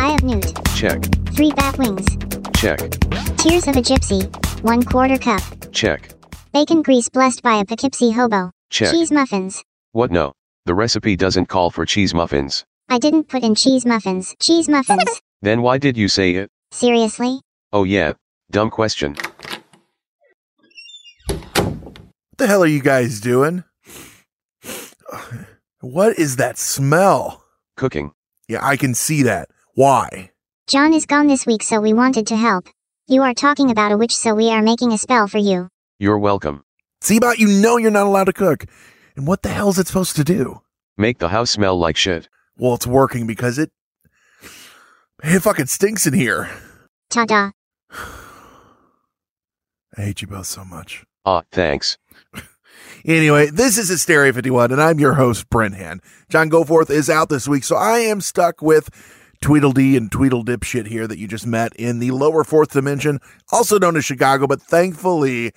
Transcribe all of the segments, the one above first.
Eye of Newt. Check. Three bat wings. Check. Tears of a gypsy. One quarter cup. Check. Bacon grease blessed by a Poughkeepsie hobo. Check. Cheese muffins. What no? The recipe doesn't call for cheese muffins. I didn't put in cheese muffins. Cheese muffins. Then why did you say it? Seriously? Oh yeah. Dumb question. What the hell are you guys doing? What is that smell? Cooking. Yeah, I can see that. Why? John is gone this week, so we wanted to help. You are talking about a witch, so we are making a spell for you. You're welcome. See about you know you're not allowed to cook. And what the hell is it supposed to do? Make the house smell like shit. Well, it's working because it it fucking stinks in here. Ta da. I hate you both so much. Ah, thanks. Anyway, this is Hysteria 51, and I'm your host, Brent Hand. John Goforth is out this week, so I am stuck with Tweedledee and Tweedledip shit here that you just met in the lower fourth dimension, also known as Chicago, but thankfully,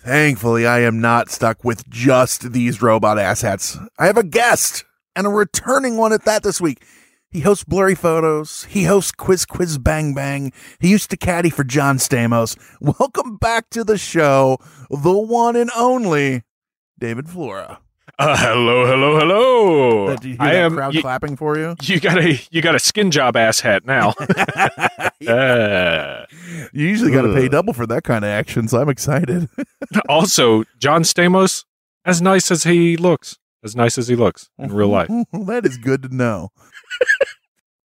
thankfully, I am not stuck with just these robot asshats. I have a guest, and a returning one at that this week. He hosts Blurry Photos. He hosts Quiz Quiz Bang Bang. He used to caddy for John Stamos. Welcome back to the show, the one and only David Flora. Uh, hello, hello, hello. Did you hear I that am. crowd You, clapping for you? you got a you got a skin job ass hat now. Uh, You usually got to pay double for that kind of action, so I'm excited. also, John Stamos, as nice as he looks, as nice as he looks in real life. that is good to know.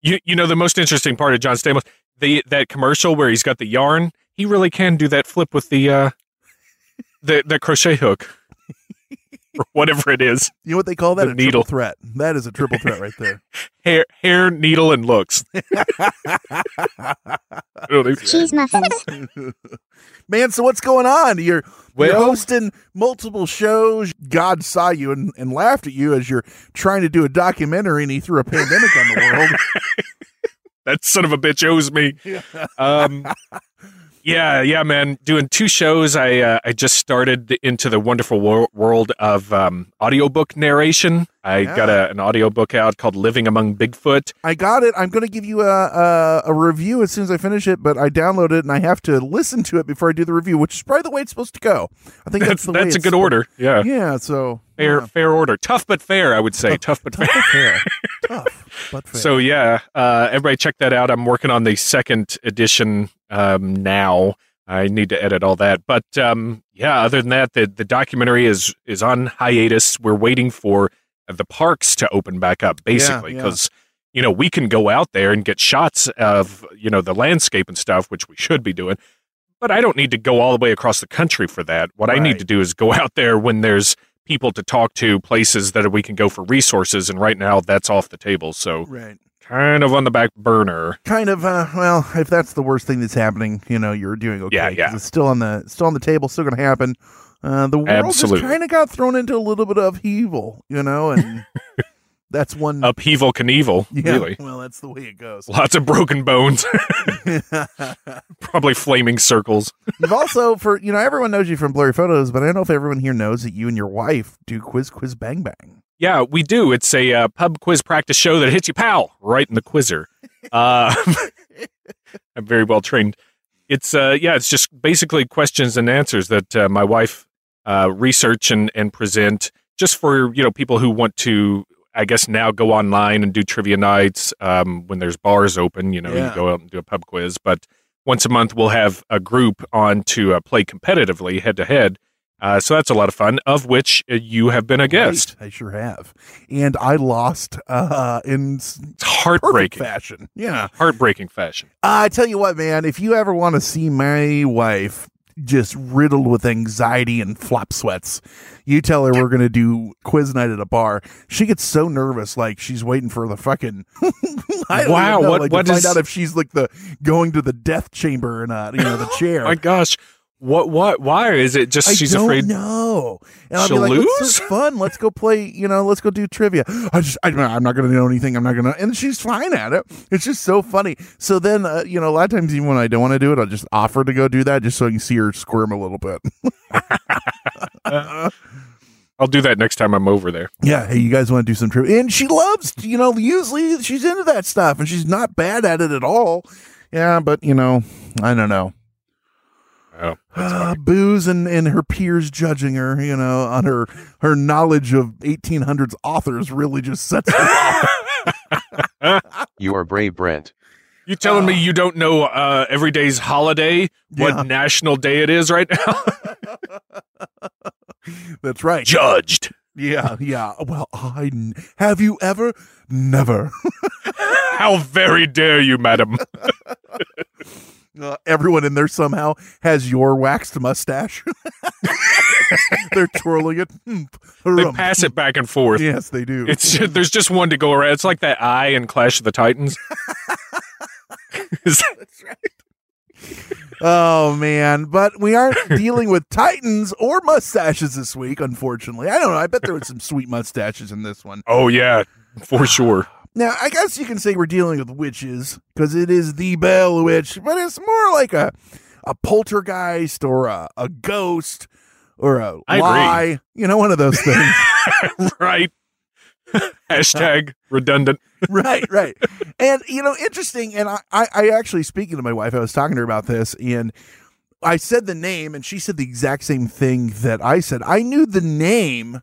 You you know the most interesting part of John Stamos, the that commercial where he's got the yarn. He really can do that flip with the uh the the crochet hook or whatever it is. You know what they call that? The a needle. triple threat. That is a triple threat right there. Hair hair needle and looks. Cheese muffins. Man, so what's going on? You're, you're hosting multiple shows. God saw you and, and laughed at you as you're trying to do a documentary and he threw a pandemic on the world. that son of a bitch owes me. Um, yeah, yeah, man. Doing two shows. I uh, I just started into the wonderful wor- world of um, audiobook narration. I Yeah. got a, an audiobook out called Living Among Bigfoot. I got it. I'm going to give you a, a a review as soon as I finish it, but I downloaded it and I have to listen to it before I do the review, which is probably the way it's supposed to go. I think that's That's the way that's a good order. Yeah. Yeah, so Fair yeah. fair order. Tough but fair, I would say. Tough but fair. fair. Tough, but fair. So yeah, uh, everybody check that out. I'm working on the second edition um, now. I need to edit all that, but um, yeah. Other than that, the the documentary is is on hiatus. We're waiting for the parks to open back up, basically, yeah. because you know we can go out there and get shots of you know the landscape and stuff, which we should be doing. But I don't need to go all the way across the country for that. What I need to do is go out there when there's people to talk to, places that we can go for resources, and right now that's off the table. So right. Kind of on the back burner. kind of uh well if that's the worst thing that's happening you know you're doing okay Yeah, yeah. it's still on the still on the table still gonna happen uh the world Absolutely. just kind of got thrown into a little bit of evil you know and that's one Upheaval Knievel, yeah, really. well that's the way it goes Lots of broken bones, probably flaming circles. you've also for you know everyone knows you from blurry photos but i don't know if everyone here knows that you and your wife do quiz quiz bang bang Yeah, we do. It's a uh, pub quiz practice show that hits you, pal right in the quizzer. Uh, I'm very well trained. It's uh, yeah, it's just basically questions and answers that uh, my wife uh, research and and present just for you know people who want to. I guess now go online and do trivia nights um, when there's bars open. You know, Yeah. you go out and do a pub quiz. But once a month, we'll have a group on to uh, play competitively, head to head. Uh, so that's a lot of fun. Of which uh, you have been a guest. Right, i sure have and i lost uh in It's heartbreaking, fashion yeah heartbreaking fashion. I tell you what, man, if you ever want to see my wife just riddled with anxiety and flop sweats. You tell her we're going to do quiz night at a bar. She gets so nervous, like she's waiting for the fucking. Wow, know, what- like, what to find out if she's like the going to the death chamber or not? you know, the chair. Oh my gosh, what? What? Why is it just I she's don't afraid? No, And I'll be like, "Let's lose? have fun. Let's go play. You know, let's go do trivia." I just, I, I'm not going to know anything. I'm not going to, and she's fine at it. It's just so funny. So then, uh, you know, a lot of times even when I don't want to do it, I'll just offer to go do that just so I can see her squirm a little bit. I'll do that next time I'm over there. yeah, hey, you guys want to do some trivia? And she loves, you know, usually she's into that stuff, and she's not bad at it at all. Yeah, but you know, I don't know. Oh, uh, booze and, and her peers judging her, you know, on her her knowledge of 1800s authors really just sets her off. You are brave, Brent. You telling me you don't know uh, every day's holiday? Yeah. What national day it is right now? That's right. Judged. Yeah, yeah. Well, I n- have you ever? Never. How very dare you, madam? Uh, everyone in there somehow has your waxed mustache. They're twirling it. Hmm, They pass it back and forth. Yes, they do. It's there's just one to go around. It's like that eye in Clash of the Titans. Is- Oh man, but we aren't dealing with titans or mustaches this week, unfortunately. I don't know. I bet there was some sweet mustaches in this one. oh yeah, for sure. Now, I guess you can say we're dealing with witches because it is the Bell Witch, but it's more like a a poltergeist or a, a ghost or a I agree. You know, one of those things. right. Hashtag redundant. right, right. And you know, interesting. And I, I, I actually speaking to my wife, I was talking to her about this, and I said the name, and she said the exact same thing that I said. I knew the name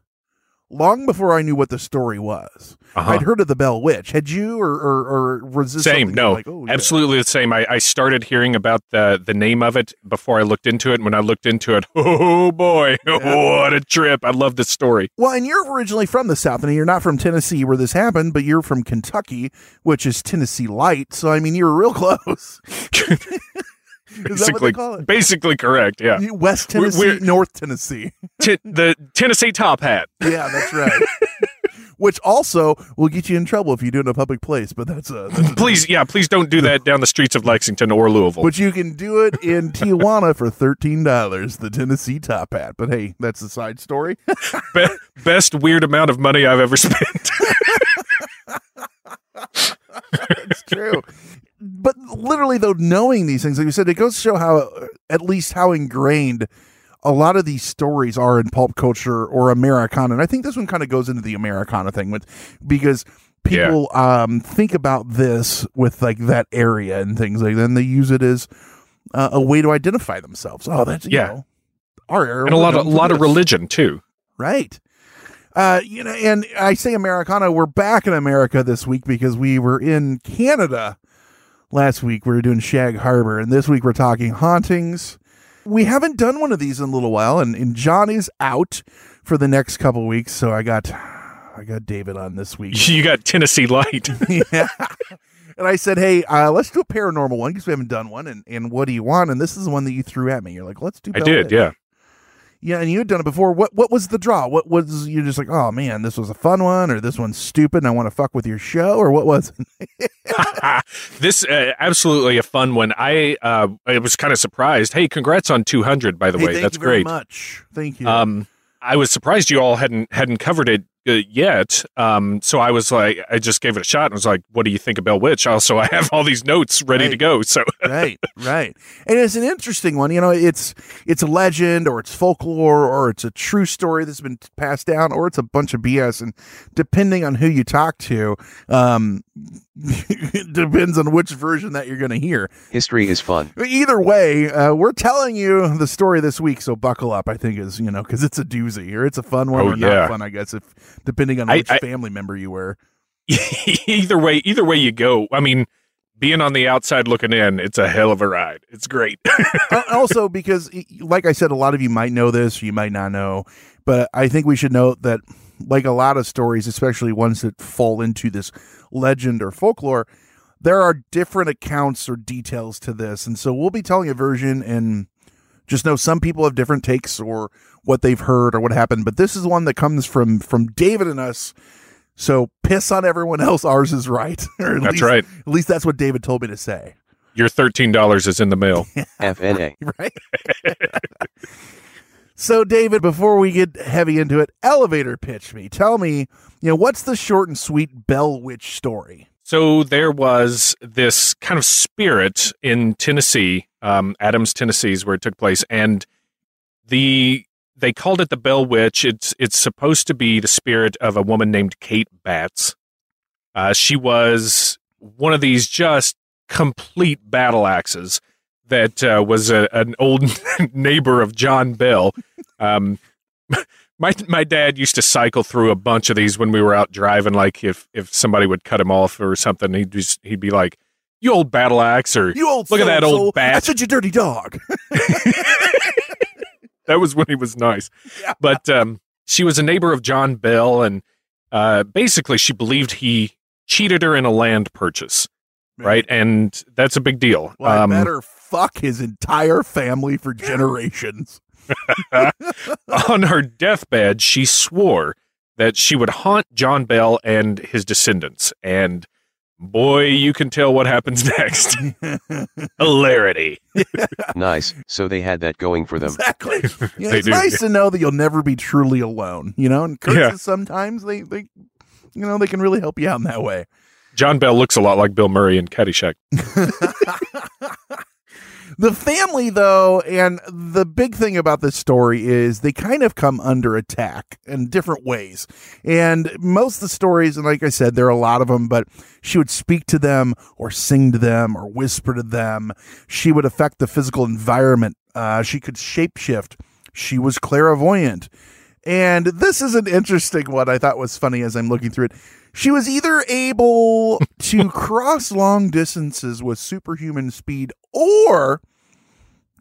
long before I knew what the story was. Uh-huh. I'd heard of the Bell Witch. Had you, or or, or was this Same. No, like, oh, yeah. absolutely the same. I, I started hearing about the the name of it before I looked into it. And when I looked into it, oh boy, what a trip! I love this story. Well, and you're originally from the South, and you're not from Tennessee where this happened, but you're from Kentucky, which is Tennessee light. So I mean, you're real close. is that what they Basically, basically correct. Yeah, West We're- Tennessee, we're- North Tennessee. T- the Tennessee top hat. Yeah, that's right. Which also will get you in trouble if you do it in a public place, but that's a. That's a Please, yeah, please don't do that down the streets of Lexington or Louisville. but you can do it in Tijuana for thirteen dollars, the Tennessee top hat. But hey, that's a side story. Be- best weird amount of money I've ever spent. It's true. But literally, though, knowing these things, like you said, it goes to show how, at least, how ingrained a lot of these stories are in pulp culture or Americana. And I think this one kind of goes into the Americana thing with because people um, think about this with like that area and things like that, and they use it as uh, a way to identify themselves. Oh, that's you Yeah. know, our area. and a lot of a lot of religion too. Right. Uh, you know, and I say Americana, we're back in America this week because we were in Canada last week. We were doing Shag Harbor, and this week we're talking hauntings. We haven't done one of these in a little while, and, and John is out for the next couple weeks, so I got I got David on this week. You got Tennessee Light. yeah. And I said, hey, uh, let's do a paranormal one because we haven't done one. And, and what do you want? And this is the one that you threw at me. You're like, let's do. I did, yeah. Yeah, and you had done it before. What what was the draw? What was you're just like, oh man, this was a fun one, or this one's stupid, and I want to fuck with your show, or what was? it? this uh, absolutely a fun one. I uh, I was kind of surprised. Hey, congrats on 200 by the Hey, way. thank That's you very great. much. Thank you. Um, I was surprised you all hadn't hadn't covered it yet. Um, so I was like, I just gave it a shot and was like, "What do you think about Bell Witch?" Also, I have all these notes ready to go. So right, right, and it's an interesting one. You know, it's it's a legend, or it's folklore, or it's a true story that's been passed down, or it's a bunch of BS. And depending on who you talk to, um, it depends on which version that you're going to hear. History is fun. Either way, uh, we're telling you the story this week, so buckle up. I think is you know because it's a doozy or it's a fun one Oh, or yeah. not fun. I guess if depending on which I- family member you were. either way, either way you go. I mean, being on the outside looking in, it's a hell of a ride. It's great. Uh, also, because like I said, a lot of you might know this, you might not know, but I think we should note that, like a lot of stories, especially ones that fall into this legend or folklore, there are different accounts or details to this, and so we'll be telling a version and Just know some people have different takes or what they've heard or what happened, but this is one that comes from from David and us. So piss on everyone else. Ours is right. or at That's least, right. At least that's what David told me to say. Your thirteen dollars is in the mail. FNA. Right. so David, before we get heavy into it, elevator pitch me. Tell me, you know, what's the short and sweet Bell Witch story? So there was this kind of spirit in Tennessee, um, Adams, Tennessee, is where it took place, and the they called it the Bell Witch. It's it's supposed to be the spirit of a woman named Kate Batts. Uh, she was one of these just complete battle axes that uh, was a, an old neighbor of John Bell. Um, my my dad used to cycle through a bunch of these when we were out driving. Like if if somebody would cut him off or something, he'd just he'd be like, "You old battle axe," or You old look at that old I bat. said you dirty dog. that was when he was nice. But um, she was a neighbor of John Bell, and uh, basically she believed he cheated her in a land purchase, right? And that's a big deal. Well, I Um, better fuck his entire family for generations. on her deathbed, she swore that she would haunt John Bell and his descendants. And boy, you can tell what happens next. Hilarity. Nice. So they had that going for them. exactly. Yeah, They it's do. nice to know that you'll never be truly alone. You know, and curses Yeah. sometimes they they you know they can really help you out in that way. John Bell looks a lot like Bill Murray in Caddyshack. The family, though, and the big thing about this story is they kind of come under attack in different ways. And most of the stories, and like I said, there are a lot of them, but she would speak to them or sing to them or whisper to them. She would affect the physical environment. Uh, she could shapeshift. She was clairvoyant. And this is an interesting one I thought was funny as I'm looking through it. She was either able to cross long distances with superhuman speed or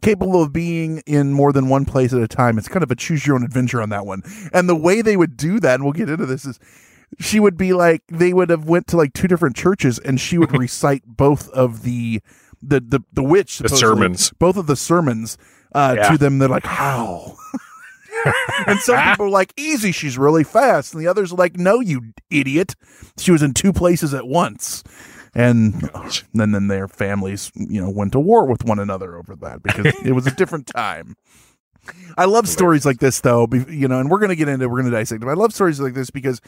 capable of being in more than one place at a time. It's kind of a choose your own adventure on that one. And the way they would do that, and we'll get into this, is she would be like they would have went to like two different churches and she would recite both of the the the, the witch The sermons. both of the sermons uh, Yeah. to them. They're like, how? and some people are like, easy, she's really fast. And the others are like, no, you idiot. She was in two places at once. And then, then their families, you know, went to war with one another over that because it was a different time. I love stories like this, though, you know, and we're going to get into, we're going to dissect them. I love stories like this because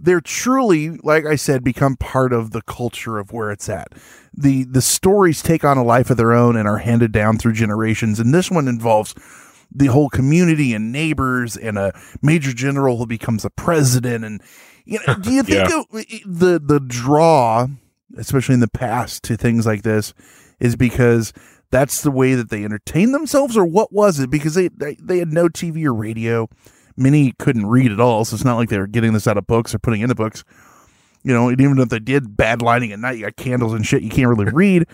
they're truly, like I said, become part of the culture of where it's at. The the stories take on a life of their own and are handed down through generations. And this one involves the whole community and neighbors and a major general who becomes a president. And you know, do you think Yeah. it- the the draw, especially in the past, to things like this, is because that's the way that they entertain themselves, or what was it? Because they they, they had no TV or radio. Many couldn't read at all, so it's not like they were getting this out of books or putting into books. You know, and even if they did bad lighting at night, you got candles and shit, you can't really read.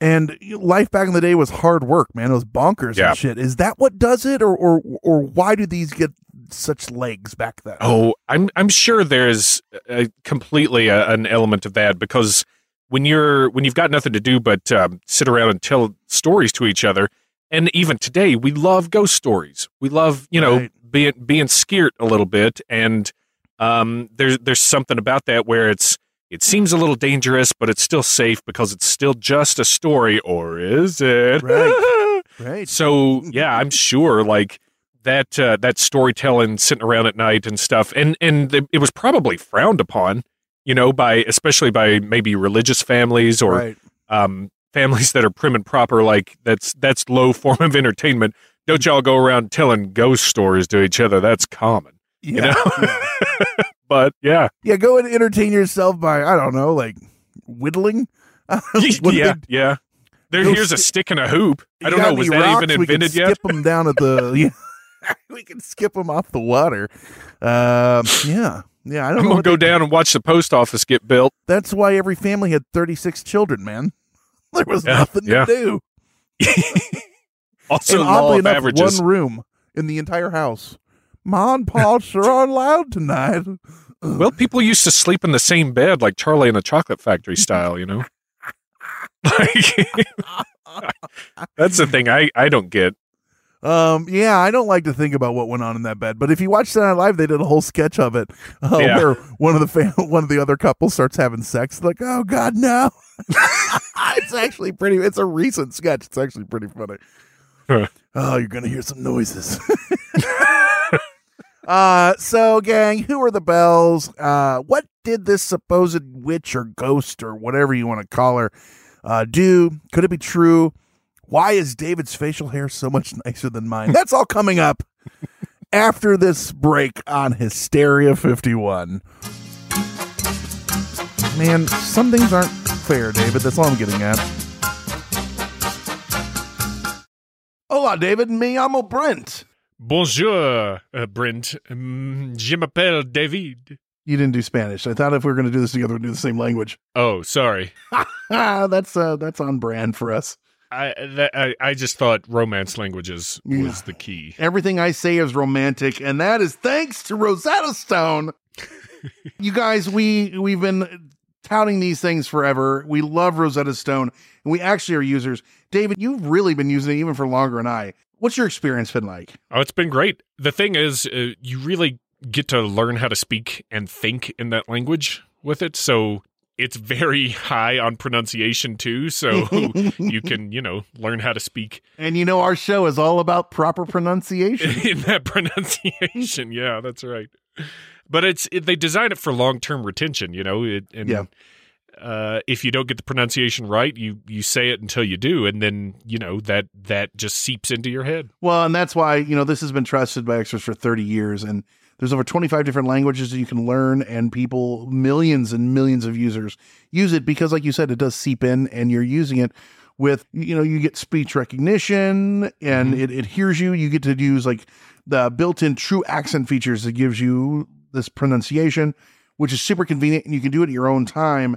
And life back in the day was hard work, man. It was bonkers Yeah. and shit. Is that what does it, or or or why do these get such legs back then? Oh, I'm I'm sure there's a, completely a, an element of that because when you're when you've got nothing to do but um, sit around and tell stories to each other, and even today we love ghost stories. We love you know Right. being being scared a little bit, and um, there's there's something about that where it's it seems a little dangerous, but it's still safe because it's still just a story, or is it? Right. right. So yeah, I'm sure like that uh, that storytelling, sitting around at night and stuff, and and it was probably frowned upon, you know, by especially by maybe religious families or right. um, families that are prim and proper. Like that's that's low form of entertainment. Don't y'all go around telling ghost stories to each other? That's common, Yeah. you know. but yeah, Yeah, go and entertain yourself by I don't know, like whittling. Yeah, yeah. There, here's a stick and a hoop. I don't know. Was that rocks? even we can yet? Skip them down at the. Yeah, we can skip them off the water. Um, yeah, yeah. I don't I'm gonna go down and watch the post office get built. That's why every family had thirty six children. Man, there was Yeah, nothing yeah. to do. Also, and oddly enough, averages. one room in the entire house. Ma and Pa sure are loud tonight. Well, people used to sleep in the same bed, like Charlie and the Chocolate Factory style, you know. That's the thing I, I don't get. Um, yeah, I don't like to think about what went on in that bed, but if you watch Saturday Night Live, they did a whole sketch of it uh, Yeah. where one of the fam- one of the other couples starts having sex. Like, oh god, no! it's actually pretty. It's a recent sketch. It's actually pretty funny. Huh. Oh, you're gonna hear some noises. Uh, so gang, who are the bells? Uh, what did this supposed witch or ghost or whatever you want to call her uh, do? Could it be true? Why is David's facial hair so much nicer than mine? That's all coming up after this break on Hysteria 51. Man, some things aren't fair, David. That's all I'm getting at. Hola, David. Me llamo Brent. Bonjour, uh, Brent. Um, je m'appelle David. You didn't do Spanish. I thought if we were going to do this together, we'd do the same language. Oh, sorry. That's uh, that's on brand for us. I, that, I I just thought romance languages was Yeah. the key. Everything I say is romantic, and that is thanks to Rosetta Stone. you guys, we we've been touting these things forever. We love Rosetta Stone, and we actually are users. David, you've really been using it even for longer than I. What's your experience been like? Oh, it's been great. The thing is, uh, you really get to learn how to speak and think in that language with it. So it's very high on pronunciation too. So you can, you know, learn how to speak And you know, our show is all about proper pronunciation. in that pronunciation. Yeah, that's right. But it's it, they design it for long term retention. You know, it, and Yeah. Uh, if you don't get the pronunciation right, you you say it until you do, and then you know that that just seeps into your head. Well, and that's why, you know, this has been trusted by experts for 30 years. And there's over 25 different languages that you can learn, and people, millions and millions of users use it because, like you said, it does seep in and you're using it with, you know, you get speech recognition and it, it hears you. You get to use like the built in true accent features that gives you this pronunciation, which is super convenient and you can do it at your own time.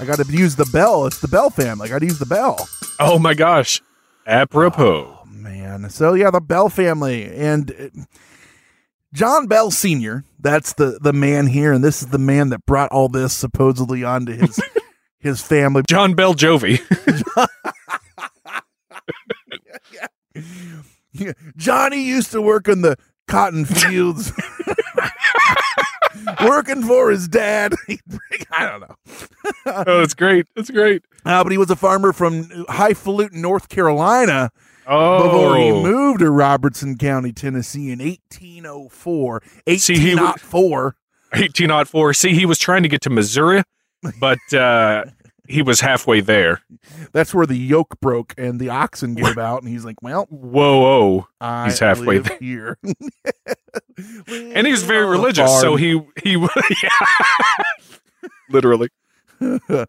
I got to use the bell. It's the Bell family. I got to use the bell. Oh my gosh. Apropos. Oh, man. So yeah, the Bell family and uh, John Bell Sr. That's the the man here, and this is the man that brought all this supposedly onto his his family. John Bell Jovi. Yeah. Johnny used to work in the cotton fields, working for his dad. I don't know. oh, it's great. It's great. Uh, but he was a farmer from Highfalutin, North Carolina. Oh. Before he moved to Robertson County, Tennessee in 1804. See, he wa- 1804. 1804. See, he was trying to get to Missouri, but uh, he was halfway there. That's where the yoke broke and the oxen gave out. And he's like, well, Whoa, whoa. He's halfway there. here. And he was very religious, so he he literally.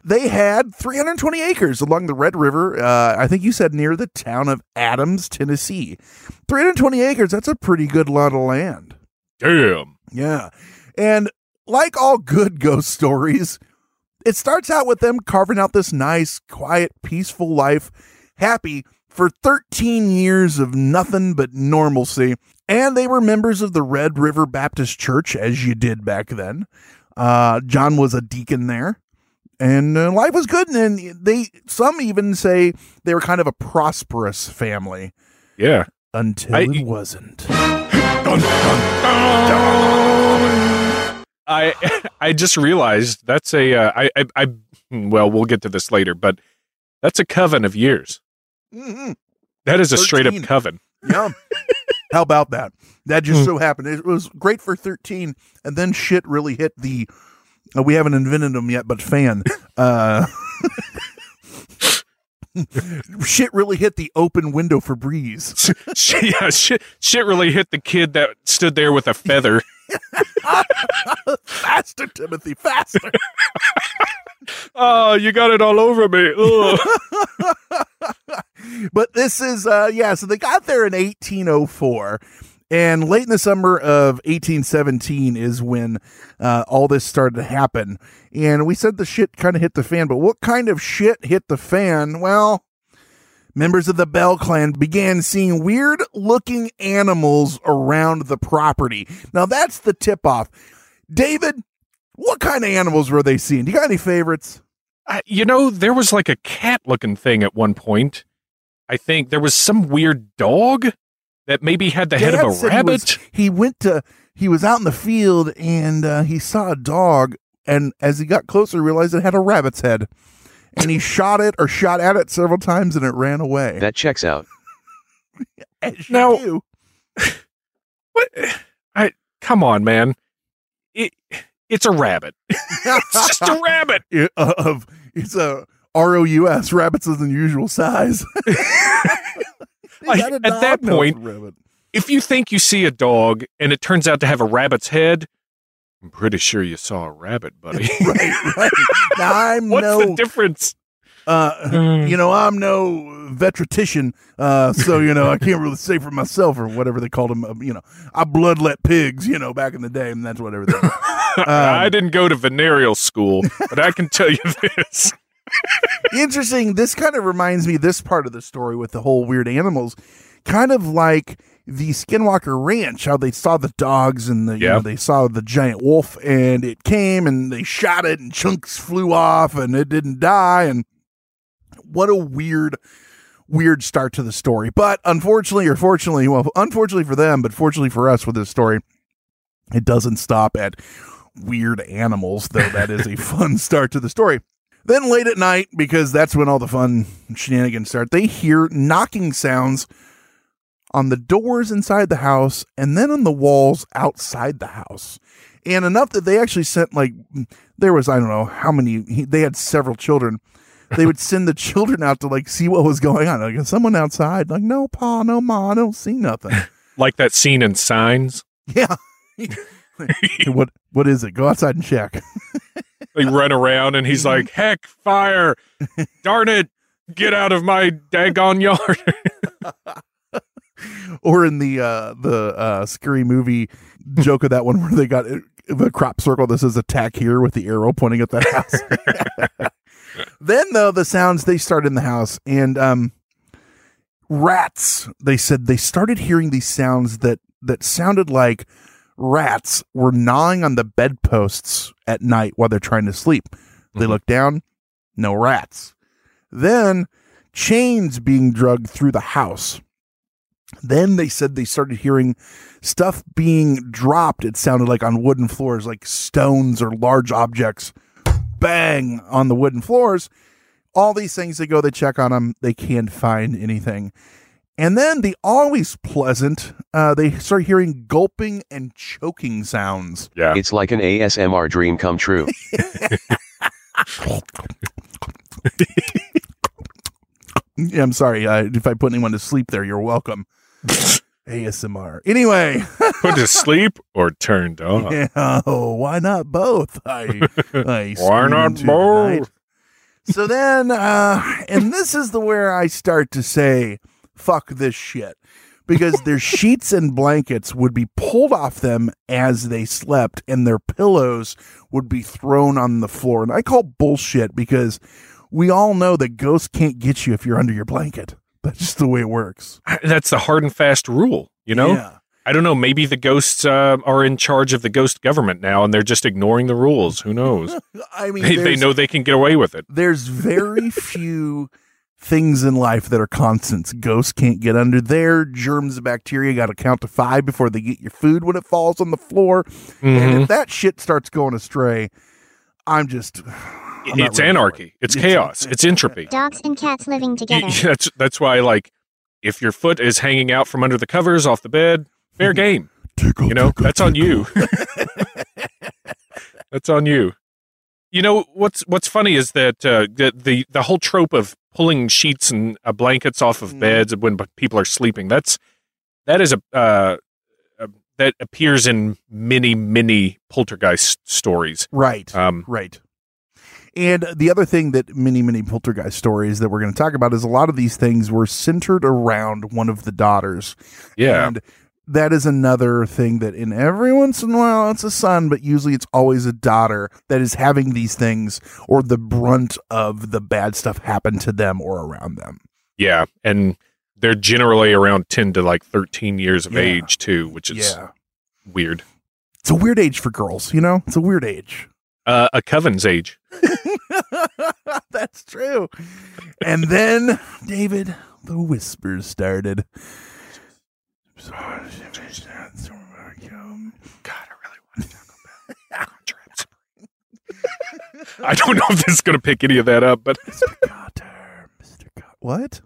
they had 320 acres along the Red River. Uh, I think you said near the town of Adams, Tennessee. 320 acres, that's a pretty good lot of land. Damn. Yeah. And like all good ghost stories, it starts out with them carving out this nice, quiet, peaceful life, happy for 13 years of nothing but normalcy. And they were members of the Red River Baptist Church, as you did back then. Uh, John was a deacon there. And uh, life was good. And they, some even say they were kind of a prosperous family Yeah. until I- it wasn't. I I just realized that's a uh, I, I I well we'll get to this later, but that's a coven of years. Mhm. That is a straight up coven. Yeah. How about that? That just so happened. It was great for 13, and then shit really hit the. Uh, we haven't invented them yet, but fan. Uh, shit really hit the open window for breeze. Yeah, shit, shit really hit the kid that stood there with a feather. faster, Timothy, faster. oh, you got it all over me. But this is, uh, yeah, so they got there in 1804. And late in the summer of 1817 is when uh, all this started to happen. And we said the shit kind of hit the fan, but what kind of shit hit the fan? Well, members of the Bell clan began seeing weird looking animals around the property. Now, that's the tip off. David, what kind of animals were they seeing? Do you got any favorites? I, you know, there was like a cat looking thing at one point. I think there was some weird dog that maybe had the head of a said he was- rabbit. He, went to, he was out in the field and uh, he saw a dog. And as he got closer, realized it had a rabbit's head. And he shot it or shot at it several times and it ran away. That checks out. As you Now- do. What? I come on, man. It it's a rabbit. it's just a rabbit. It- uh, of it's a R O U S. Rabbit's an unusual size. They Like, at that point- rabbit. If you think you see a dog and it turns out to have a rabbit's head, I'm pretty sure you saw a rabbit, buddy. right, right. Now I'm What's no, the difference? uh, you know, I'm no veteritician, uh, so you know I can't really say for myself or whatever they called them. Uh, you know, I bloodlet pigs, you know, back in the day, and that's what everything. I didn't go to venereal school, but I can tell you this. Interesting. This kind of reminds me this part of the story with the whole weird animals, kind of like the Skinwalker Ranch, how they saw the dogs and the you know they saw the giant wolf and it came and they shot it and chunks flew off and it didn't die and what a weird weird start to the story. But unfortunately or fortunately, well unfortunately for them, but fortunately for us with this story, it doesn't stop at weird animals, though that is a fun start to the story. Then late at night, because that's when all the fun shenanigans start, they hear knocking sounds on the doors inside the house and then on the walls outside the house. And enough that they actually sent, like, there was, I don't know how many, he, they had several children. They would send the children out to, like, see what was going on. Like, someone outside? Like, no, Pa, no, Ma, I don't see nothing. Like that scene in Signs. yeah. what What is it? Go outside and check. They run around and he's like, heck, fire. Darn it. Get out of my daggone yard. or in the uh the uh scary movie joke of that one where they got the crop circle This is attack here with the arrow pointing at the house. then though the sounds they start in the house and um rats they said they started hearing these sounds that that sounded like rats were gnawing on the bedposts at night while they're trying to sleep. They Mhm. look down, no rats. Then chains being dragged through the house. Then they said they started hearing stuff being dropped. It sounded like on wooden floors, like stones or large objects bang on the wooden floors. All these things, they go, they check on them, they can't find anything. And then the always pleasant, uh, they start hearing gulping and choking sounds. Yeah. It's like an ASMR dream come true. Yeah, I'm sorry. Uh, if I put anyone to sleep there, you're welcome. ASMR. Anyway, Put to sleep or turned on. yeah, oh, why not both? I, I Why not both? So then, uh, and this is the where I start to say, fuck this shit. Because their sheets and blankets would be pulled off them as they slept, and their pillows would be thrown on the floor. And I call bullshit because we all know that ghosts can't get you if you're under your blanket. That's just the way it works. That's the hard and fast rule, you know? Yeah. I don't know. Maybe the ghosts uh, are in charge of the ghost government now and they're just ignoring the rules. Who knows? I mean, they, they know they can get away with it. there's very few things in life that are constants. Ghosts can't get under there. Germs and bacteria got to count to five before they get your food when it falls on the floor. And Mhm. if that shit starts going astray, I'm just. I'm It's ready anarchy. it. It's chaos. It's entropy. Dogs and cats living together. that's that's why like if your foot is hanging out from under the covers off the bed, fair game. Tickle, You know, tickle, that's on you. that's on you. You know what's what's funny is that uh, the, the the whole trope of pulling sheets and uh, blankets off of Mhm. beds when people are sleeping. That's that is a uh, uh, that appears in many many poltergeist stories. Right. Um, Right. And the other thing that many, many poltergeist stories that we're going to talk about is a lot of these things were centered around one of the daughters. yeah, And that is another thing that in every once in a while it's a son, but usually it's always a daughter that is having these things or the brunt of the bad stuff happen to them or around them. yeah, and they're generally around ten to like thirteen years of Yeah. age too, which is yeah. weird. It's a weird age for girls, you know? It's a weird age. Uh, a coven's age. That's true. And then, David, the whispers started. God, I really want to Taco Bell. Contracts. I don't know if this is going to pick any of that up, but Mr. Cotter, Mr. Cotter. What?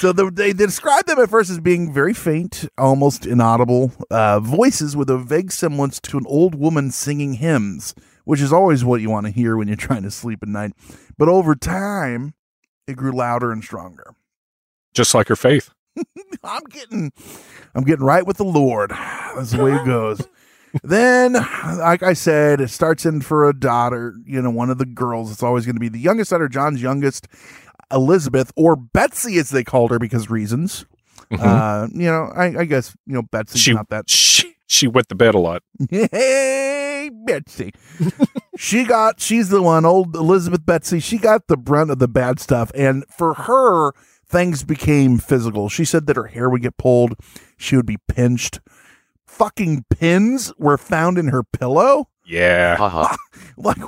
So the, they, they describe them at first as being very faint, almost inaudible uh, voices with a vague semblance to an old woman singing hymns, which is always what you want to hear when you're trying to sleep at night. But over time, it grew louder and stronger. just like her faith. I'm getting I'm getting right with the Lord. That's the way it goes. then, like I said, it starts in for a daughter, you know, one of the girls. It's always going to be the youngest daughter, John's youngest, Elizabeth, or Betsy as they called her because reasons. Uh, you know, I, I guess, you know, Betsy's She not that she she wet the bed a lot. Hey, Betsy. she got, she's the one, old Elizabeth Betsy. She got the brunt of the bad stuff. And for her, things became physical. She said that her hair would get pulled, she would be pinched. Fucking pins were found in her pillow. Yeah, Haha. Like,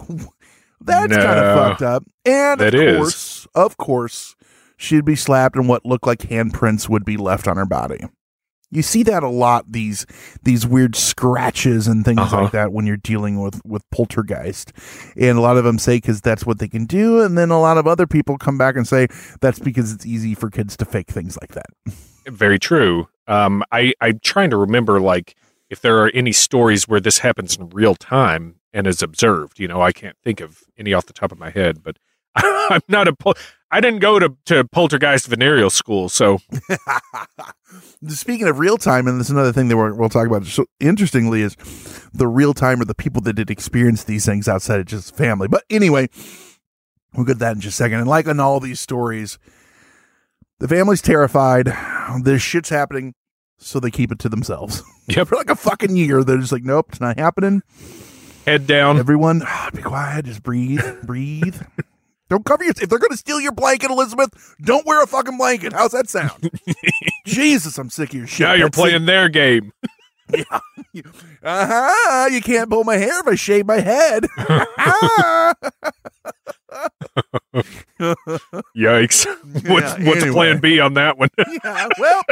that's kind of fucked up. And That of is. course, of course, she'd be slapped and what looked like handprints would be left on her body. You see that a lot these these weird scratches and things Uh-huh. like that when you're dealing with with poltergeist, and a lot of them say because that's what they can do, and then a lot of other people come back and say that's because it's easy for kids to fake things like that. very true. Um, I I'm trying to remember like if there are any stories where this happens in real time and is observed. You know, I can't think of any off the top of my head, but I'm not a. Pol- I didn't go to to poltergeist venereal school, so Speaking of real time, and this is another thing that we're, we'll talk about. So interestingly, is the real time or the people that did experience these things outside of just family. But anyway, We'll get to that in just a second. And like on all these stories, the family's terrified. This shit's happening, so they keep it to themselves. Yeah, For like a fucking year, they're just like, nope, it's not happening. Head down. Everyone, be quiet. Just breathe, breathe. Don't cover your. If they're going to steal your blanket, Elizabeth, don't wear a fucking blanket. How's that sound? Jesus, I'm sick of your shit. now you're That's it. playing their game. yeah. Uh huh. You can't pull my hair if I shave my head. Yikes. what's Yeah, what's anyway. plan B on that one? yeah, well,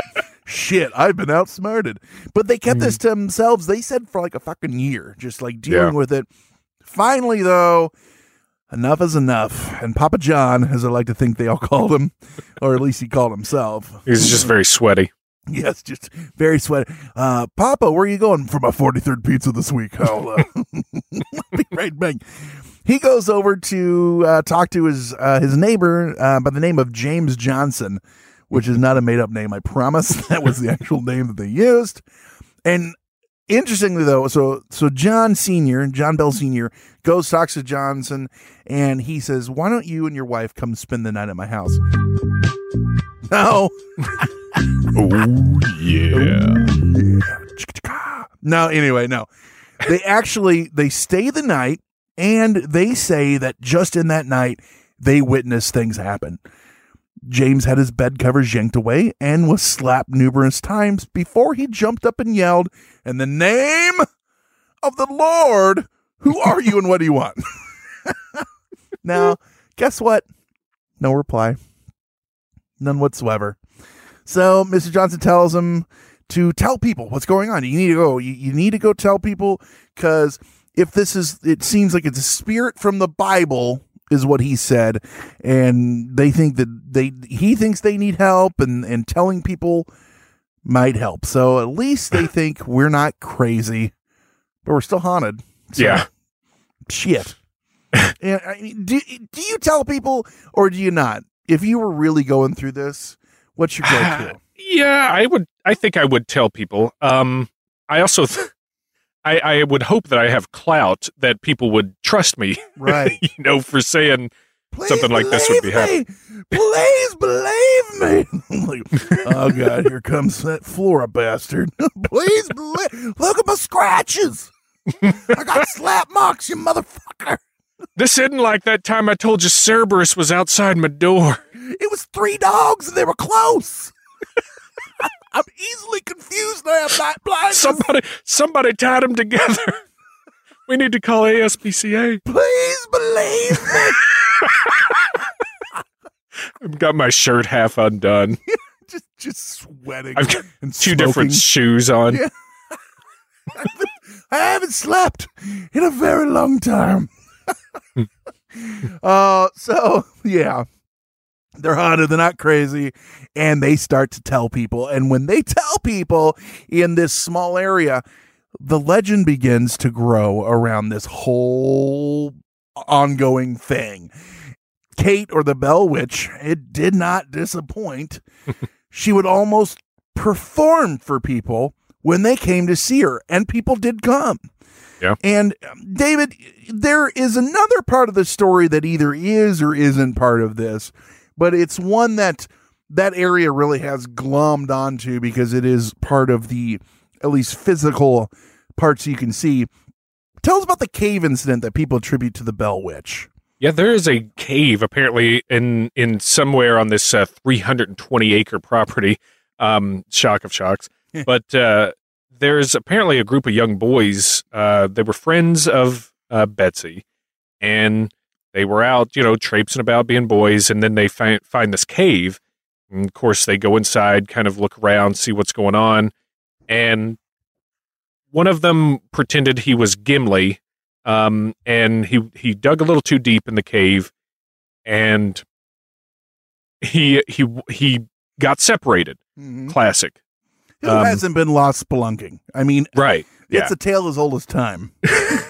shit, I've been outsmarted. But they kept this to themselves. They said for like a fucking year, just like dealing Yeah. with it. Finally, though, enough is enough. And Papa John, as I like to think they all called him, or at least he called himself. He's just very sweaty. Yes, just very sweaty. Uh, Papa, where are you going for my 43rd pizza this week? I'll uh, be right back. He goes over to uh, talk to his uh, his neighbor uh, by the name of James Johnson, which is not a made up name. I promise that was the actual name that they used. And interestingly, though, so so John Senior, John Bell Senior, goes talks to Johnson, and he says, "Why don't you and your wife come spend the night at my house?" No. Oh yeah. No, anyway, no. They actually they stay the night and they say that just in that night they witnessed things happen. James had his bed covers yanked away and was slapped numerous times before he jumped up and yelled, In the name of the Lord, who are you and what do you want? now, guess what? No reply. None whatsoever. So Mr. Johnson tells him to tell people what's going on. You need to go. You, you need to go tell people because if this is, it seems like it's a spirit from the Bible, is what he said, and they think that they he thinks they need help, and and telling people might help. So at least they think we're not crazy, but we're still haunted. So, Yeah. shit. and, I mean, do do you tell people or do you not? If you were really going through this, what's your go-to? Yeah, I would. I think I would tell people. Um, I also, th- I, I would hope that I have clout that people would trust me. Right. you know, for saying Please something like this would be happening. me. Please believe me. Like, oh God, here comes that Flora bastard. Please believe. Look at my scratches. I got slap marks, you motherfucker. This isn't like that time I told you Cerberus was outside my door. It was three dogs and they were close. I'm easily confused. I have night blindness. Somebody, somebody tied them together. We need to call ASPCA. Please believe me. I've got my shirt half undone. just, just sweating. I've got and two different shoes on. Yeah. I haven't slept in a very long time. uh, so yeah, they're haunted. They're not crazy, and they start to tell people. And when they tell people in this small area, the legend begins to grow around this whole ongoing thing. Kate or the Bell Witch, it did not disappoint. she would almost perform for people when they came to see her, and people did come. Yeah. And David, there is another part of the story that either is or isn't part of this, but it's one that that area really has glommed onto because it is part of the at least physical parts you can see. Tell us about the cave incident that people attribute to the Bell Witch. Yeah, there is a cave apparently in in somewhere on this uh, 320 acre property. Um, shock of shocks, but uh, there's apparently a group of young boys. Uh, they were friends of uh, Betsy, and they were out, you know, traipsing about being boys, and then they find find this cave. And of course, they go inside, kind of look around, see what's going on, and one of them pretended he was Gimli um, and he he dug a little too deep in the cave, and he he he got separated. Classic, Who Um, hasn't been lost spelunking? I mean, right? Yeah, it's a tale as old as time.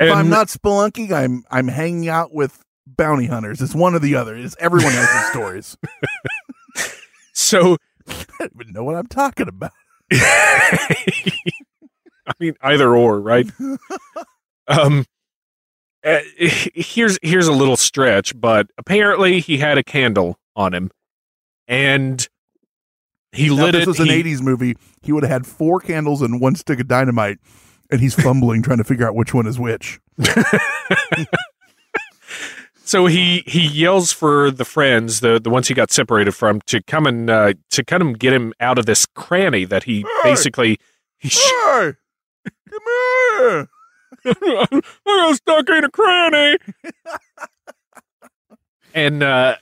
if I'm not spelunking, I'm I'm hanging out with bounty hunters. It's one or the other. It's everyone has stories. so I don't even know what I'm talking about. I mean either or, right? um, uh, here's here's a little stretch, but apparently he had a candle on him, and he Now, lit if it. this was an he- 80s movie, he would have had four candles and one stick of dynamite, and he's fumbling trying to figure out which one is which. So he he yells for the friends, the the ones he got separated from, to come and uh, to come and get him out of this cranny that he basically he sh- Hey, come here. I got stuck in a cranny. and uh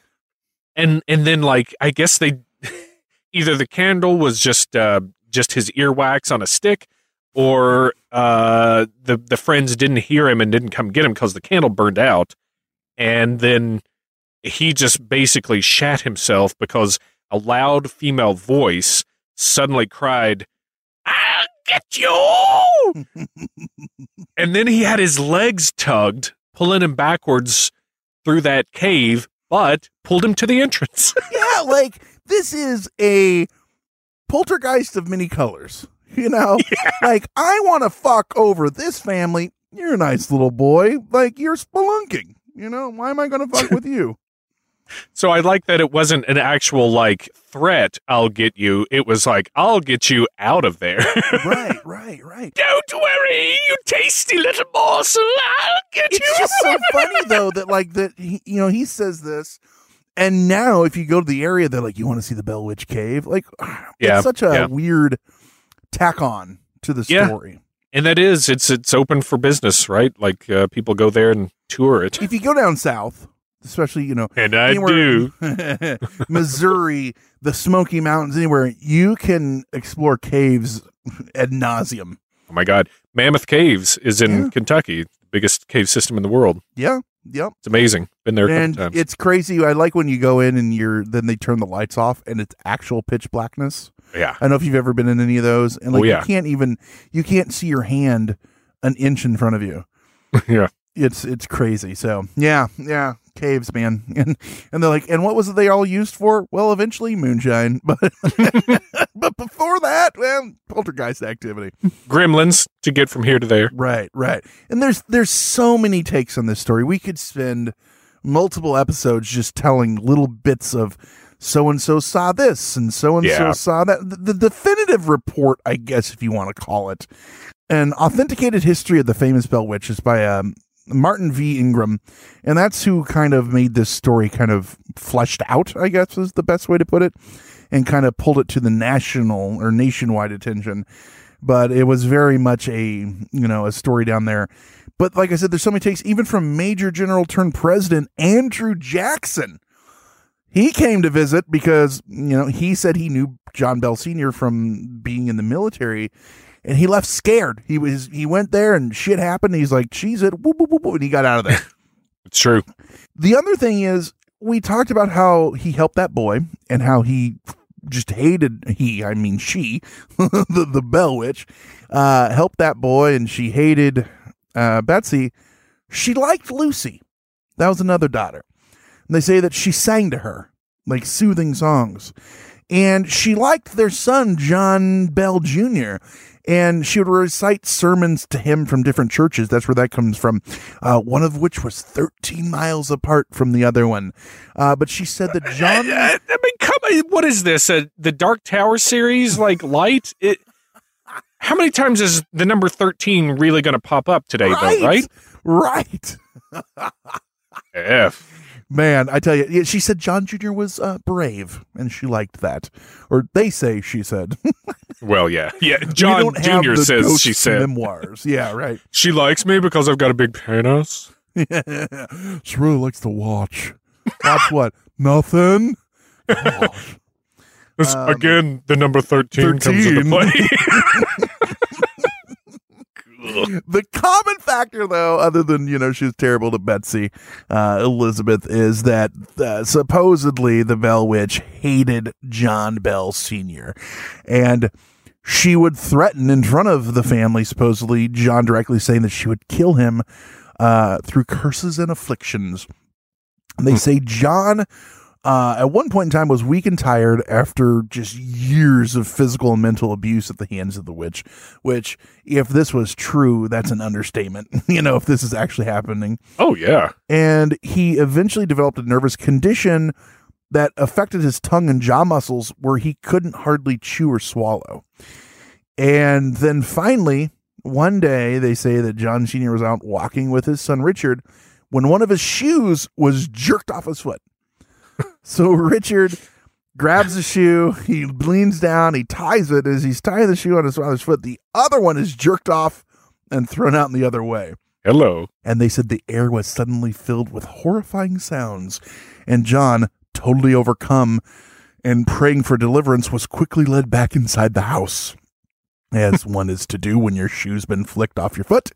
and and then like I guess they either the candle was just uh just his earwax on a stick or uh the the friends didn't hear him and didn't come get him cuz the candle burned out and then he just basically shat himself because a loud female voice suddenly cried I'll get you and then he had his legs tugged, pulling him backwards through that cave, but pulled him to the entrance. yeah, like this is a poltergeist of many colors. You know, like I want to fuck over this family. You're a nice little boy. Like you're spelunking. You know, why am I going to fuck with you? so I like that it wasn't an actual like threat, I'll get you. It was like, I'll get you out of there. right, right, right. Don't worry, you tasty little morsel. I'll get It's you. It's just so funny though that like that he, you know he says this, and now if you go to the area, they're like, you want to see the Bell Witch Cave? Like, Yeah, it's such a yeah. weird tack on to the Yeah. story. and that is, it's it's open for business, right? Like uh, people go there and tour it. If you go down south, especially you know And I anywhere- do. Missouri, the Smoky Mountains, anywhere you can explore caves ad nauseum. Oh my God. Mammoth Caves is in Yeah. Kentucky, biggest cave system in the world. Yeah, yep. It's amazing. Been there And it's crazy. I like when you go in and you're then they turn the lights off and it's actual pitch blackness. Yeah. I don't know if you've ever been in any of those, and like Oh, yeah. you can't even you can't see your hand an inch in front of you. yeah. It's it's crazy. So yeah, yeah, caves, man, and and they're like, and what was it they all used for? Well, eventually moonshine, but but before that, well, poltergeist activity. Gremlins to get from here to there. Right, right. And there's there's so many takes on this story. We could spend multiple episodes just telling little bits of so and so saw this and so and so saw that. The, the definitive report, I guess, if you want to call it, an authenticated history of the famous Bell Witch is by um, Martin V. Ingram, and that's who kind of made this story kind of fleshed out. I guess is the best way to put it, and kind of pulled it to the national or nationwide attention but it was very much a you know a story down there. But like I said, there's so many takes, even from Major General turned President Andrew Jackson. He came to visit because you know he said he knew John Bell Sr. from being in the military, and he left scared. He was he went there and shit happened. He's like, "Cheese it," whoop, whoop, whoop, and he got out of there. It's true. The other thing is, we talked about how he helped that boy and how he just hated he, I mean she, the the Bell Witch, uh, helped that boy, and she hated uh, Betsy. She liked Lucy. That was another daughter. And they say that she sang to her like soothing songs, and she liked their son John Bell Jr. And she would recite sermons to him from different churches. That's where that comes from. Uh, one of which was 13 miles apart from the other one. Uh, but she said that John. I, I mean, come on. What is this? Uh, the Dark Tower series, like Light? It, how many times is the number 13 really going to pop up today, though, right? Right. F. Man, I tell you, yeah, she said John Jr. was uh, brave, and she liked that. Or they say she said. Well, yeah. Yeah. John Jr. says she said. memoirs. Yeah, right. She likes me because I've got a big penis. she really likes to watch. Watch what? Nothing. This- Um, again, the number 13, comes into play. the common factor, though, other than you know she was terrible to Betsy uh, Elizabeth, is that uh, supposedly the Bell Witch hated John Bell Senior, and she would threaten in front of the family, supposedly John directly saying that she would kill him uh, through curses and afflictions. And they say John uh, at one point in time was weak and tired after just years of physical and mental abuse at the hands of the witch. Which, if this was true, that's an understatement. you know, if this is actually happening. Oh yeah. And he eventually developed a nervous condition that affected his tongue and jaw muscles where he couldn't hardly chew or swallow. And then finally, one day, they say that John Sr. was out walking with his son Richard when one of his shoes was jerked off his foot. So Richard grabs the shoe, he leans down, he ties it. As he's tying the shoe on his father's foot, the other one is jerked off and thrown out in the other way. Hello. And they said the air was suddenly filled with horrifying sounds. And John, totally overcome and praying for deliverance, was quickly led back inside the house, as one is to do when your shoe's been flicked off your foot.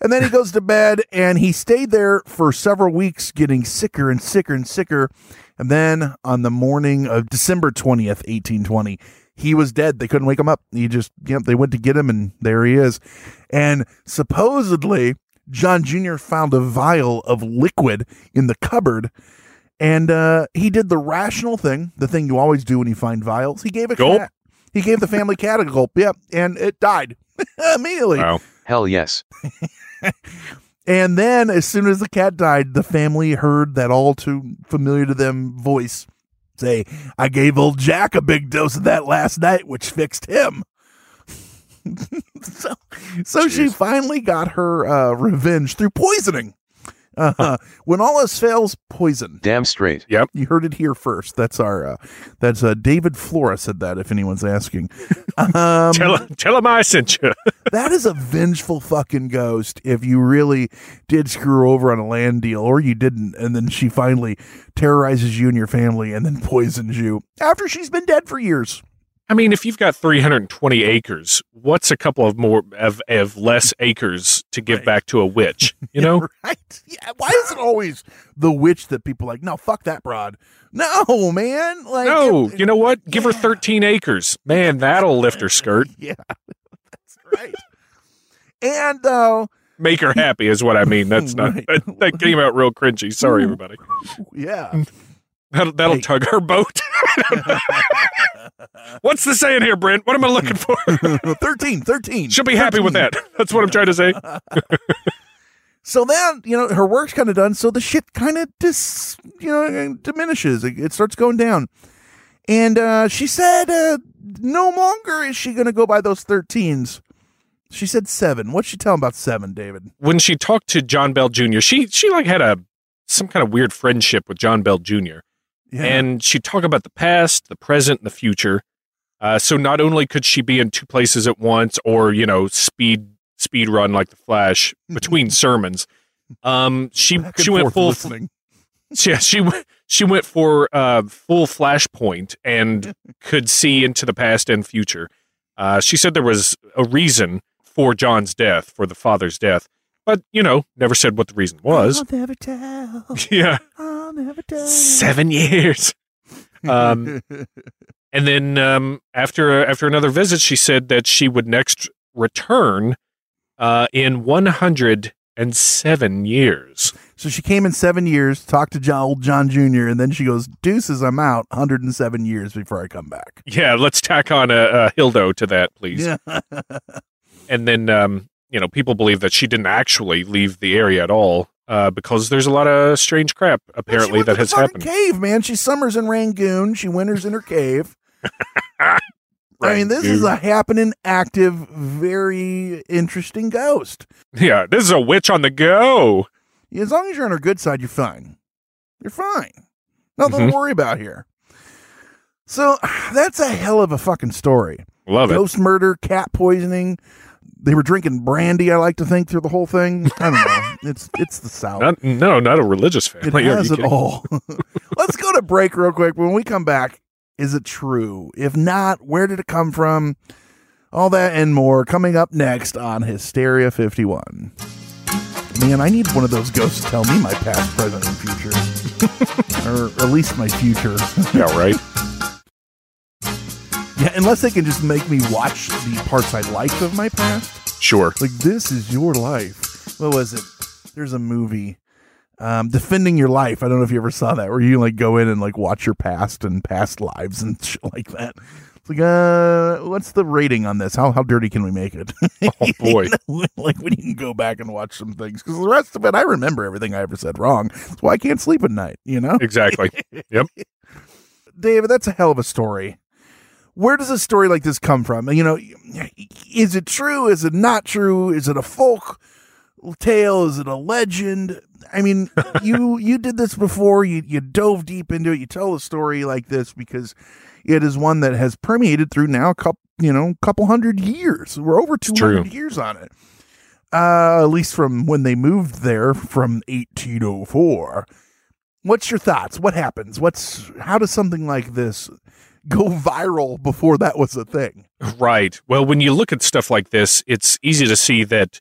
And then he goes to bed and he stayed there for several weeks, getting sicker and sicker and sicker. And then on the morning of December 20th, 1820, he was dead. They couldn't wake him up. He just, yep, they went to get him and there he is. And supposedly, John Jr. found a vial of liquid in the cupboard. And uh, he did the rational thing, the thing you always do when you find vials. He gave a Gulp. cat. He gave the family cat a gulp. Yep. And it died immediately. Wow. Hell yes. And then, as soon as the cat died, the family heard that all too familiar to them voice say, I gave old Jack a big dose of that last night, which fixed him. so so she finally got her uh, revenge through poisoning. Uh, when all else fails, poison. Damn straight. Yep. You heard it here first. That's our, uh, that's uh, David Flora said that. If anyone's asking, um, Tell, tell him I sent you. that is a vengeful fucking ghost if you really did screw over on a land deal or you didn't and then she finally terrorizes you and your family and then poisons you after she's been dead for years I mean, if you've got 320 acres, what's a couple of more of, of less acres to give Right. back to a witch? You know? right yeah why is it always the witch that people like no fuck that broad no man like no, you know what? Give her 13 acres. Man, that'll lift her skirt. yeah that's right and uh Make her happy is what I mean. That's not Right. that, that came out real cringy. Sorry, everybody. yeah That'll, that'll Hey. tug her boat. What's the saying here, Brent? What am I looking for? 13 13 She'll be happy with that. That's what I'm trying to say. So then, you know, her work's kind of done. So the shit kind of dis, you know, diminishes. It, it starts going down. And uh, she said, uh, no longer is she going to go by those 13s. She said seven. What's she telling about seven, David? When she talked to John Bell Jr., she she like had a some kind of weird friendship with John Bell Jr. Yeah. and she'd talk about the past, the present, and the future. Uh, so not only could she be in two places at once, or you know, speed speed run like the Flash between sermons, um, she she went full listening. yeah she went she went for uh, full flashpoint and could see into the past and future. Uh, she said there was a reason for John's death, for the father's death, but you know, never said what the reason was. I'll never tell. yeah, I'll never tell. seven years. Um, And then um, after after another visit, she said that she would next return uh, in 107 years. so she came in seven years, talked to John, old John Jr., and then she goes, Deuces, I'm out 107 years before I come back. Yeah, let's tack on a, a Hildo to that, please. Yeah. And then um, you know people believe that she didn't actually leave the area at all uh, because there's a lot of strange crap apparently that has happened. Cave, man. She summers in Rangoon. She winters in her cave. I mean, this is a happening, active, very interesting ghost. yeah. This is a witch on the go. As long as you're on her good side, you're fine. You're fine. Nothing Mhm. to worry about here. So that's a hell of a fucking story. Love it. Ghost murder, cat poisoning. They were drinking brandy. I like to think through the whole thing. I don't know. it's it's the South. Not, no, not a religious It family. Are you has it kidding? all. Let's go to break real quick. When we come back, is it true? If not, where did it come from? All that and more coming up next on Hysteria 51. Man, I need one of those ghosts to tell me my past, present, and future. or at least my future. Yeah, right. Yeah, unless they can just make me watch the parts I liked of my past. Sure. Like, this is your life. What was it? There's a movie. um, defending your life. I don't know if you ever saw that, where you like go in and like watch your past and past lives and shit like that. It's like, uh, what's the rating on this? How how dirty can we make it? Oh boy. like you can go back and watch some things because the rest of it, I remember everything I ever said wrong. That's why I can't sleep at night. You know, Exactly. Yep. David, that's a hell of a story. Where does a story like this come from? You know, is it true? Is it not true? Is it a folk tale? Is it a legend? I mean, you you did this before. You you dove deep into it. You tell a story like this because it is one that has permeated through now a couple you know couple hundred years. We're over two hundred years on it. Uh, at least from when they moved there from 1804. What's your thoughts? What happens? What's how does something like this go viral before that was a thing? Right. Well, when you look at stuff like this, it's easy to see that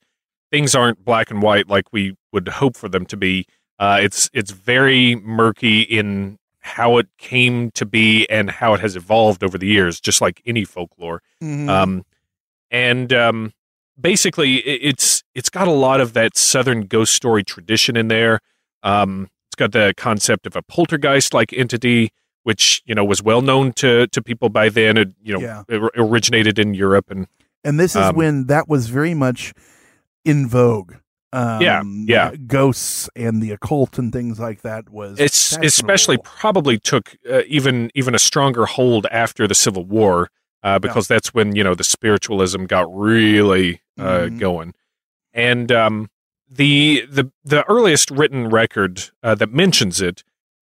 things aren't black and white like we would hope for them to be. Uh, it's it's very murky in how it came to be and how it has evolved over the years, just like any folklore. Mhm. Um, and um, basically, it's it's got a lot of that southern ghost story tradition in there. Um, it's got the concept of a poltergeist-like entity, which you know was well known to to people by then. It you know Yeah. it originated in Europe and and this is um, when that was very much in vogue. Um, Yeah, yeah. Ghosts and the occult and things like that was it's especially probably took uh, even even a stronger hold after the Civil War uh, because that's when you know the spiritualism got really uh, Mhm. going, and um, the the the earliest written record uh, that mentions it,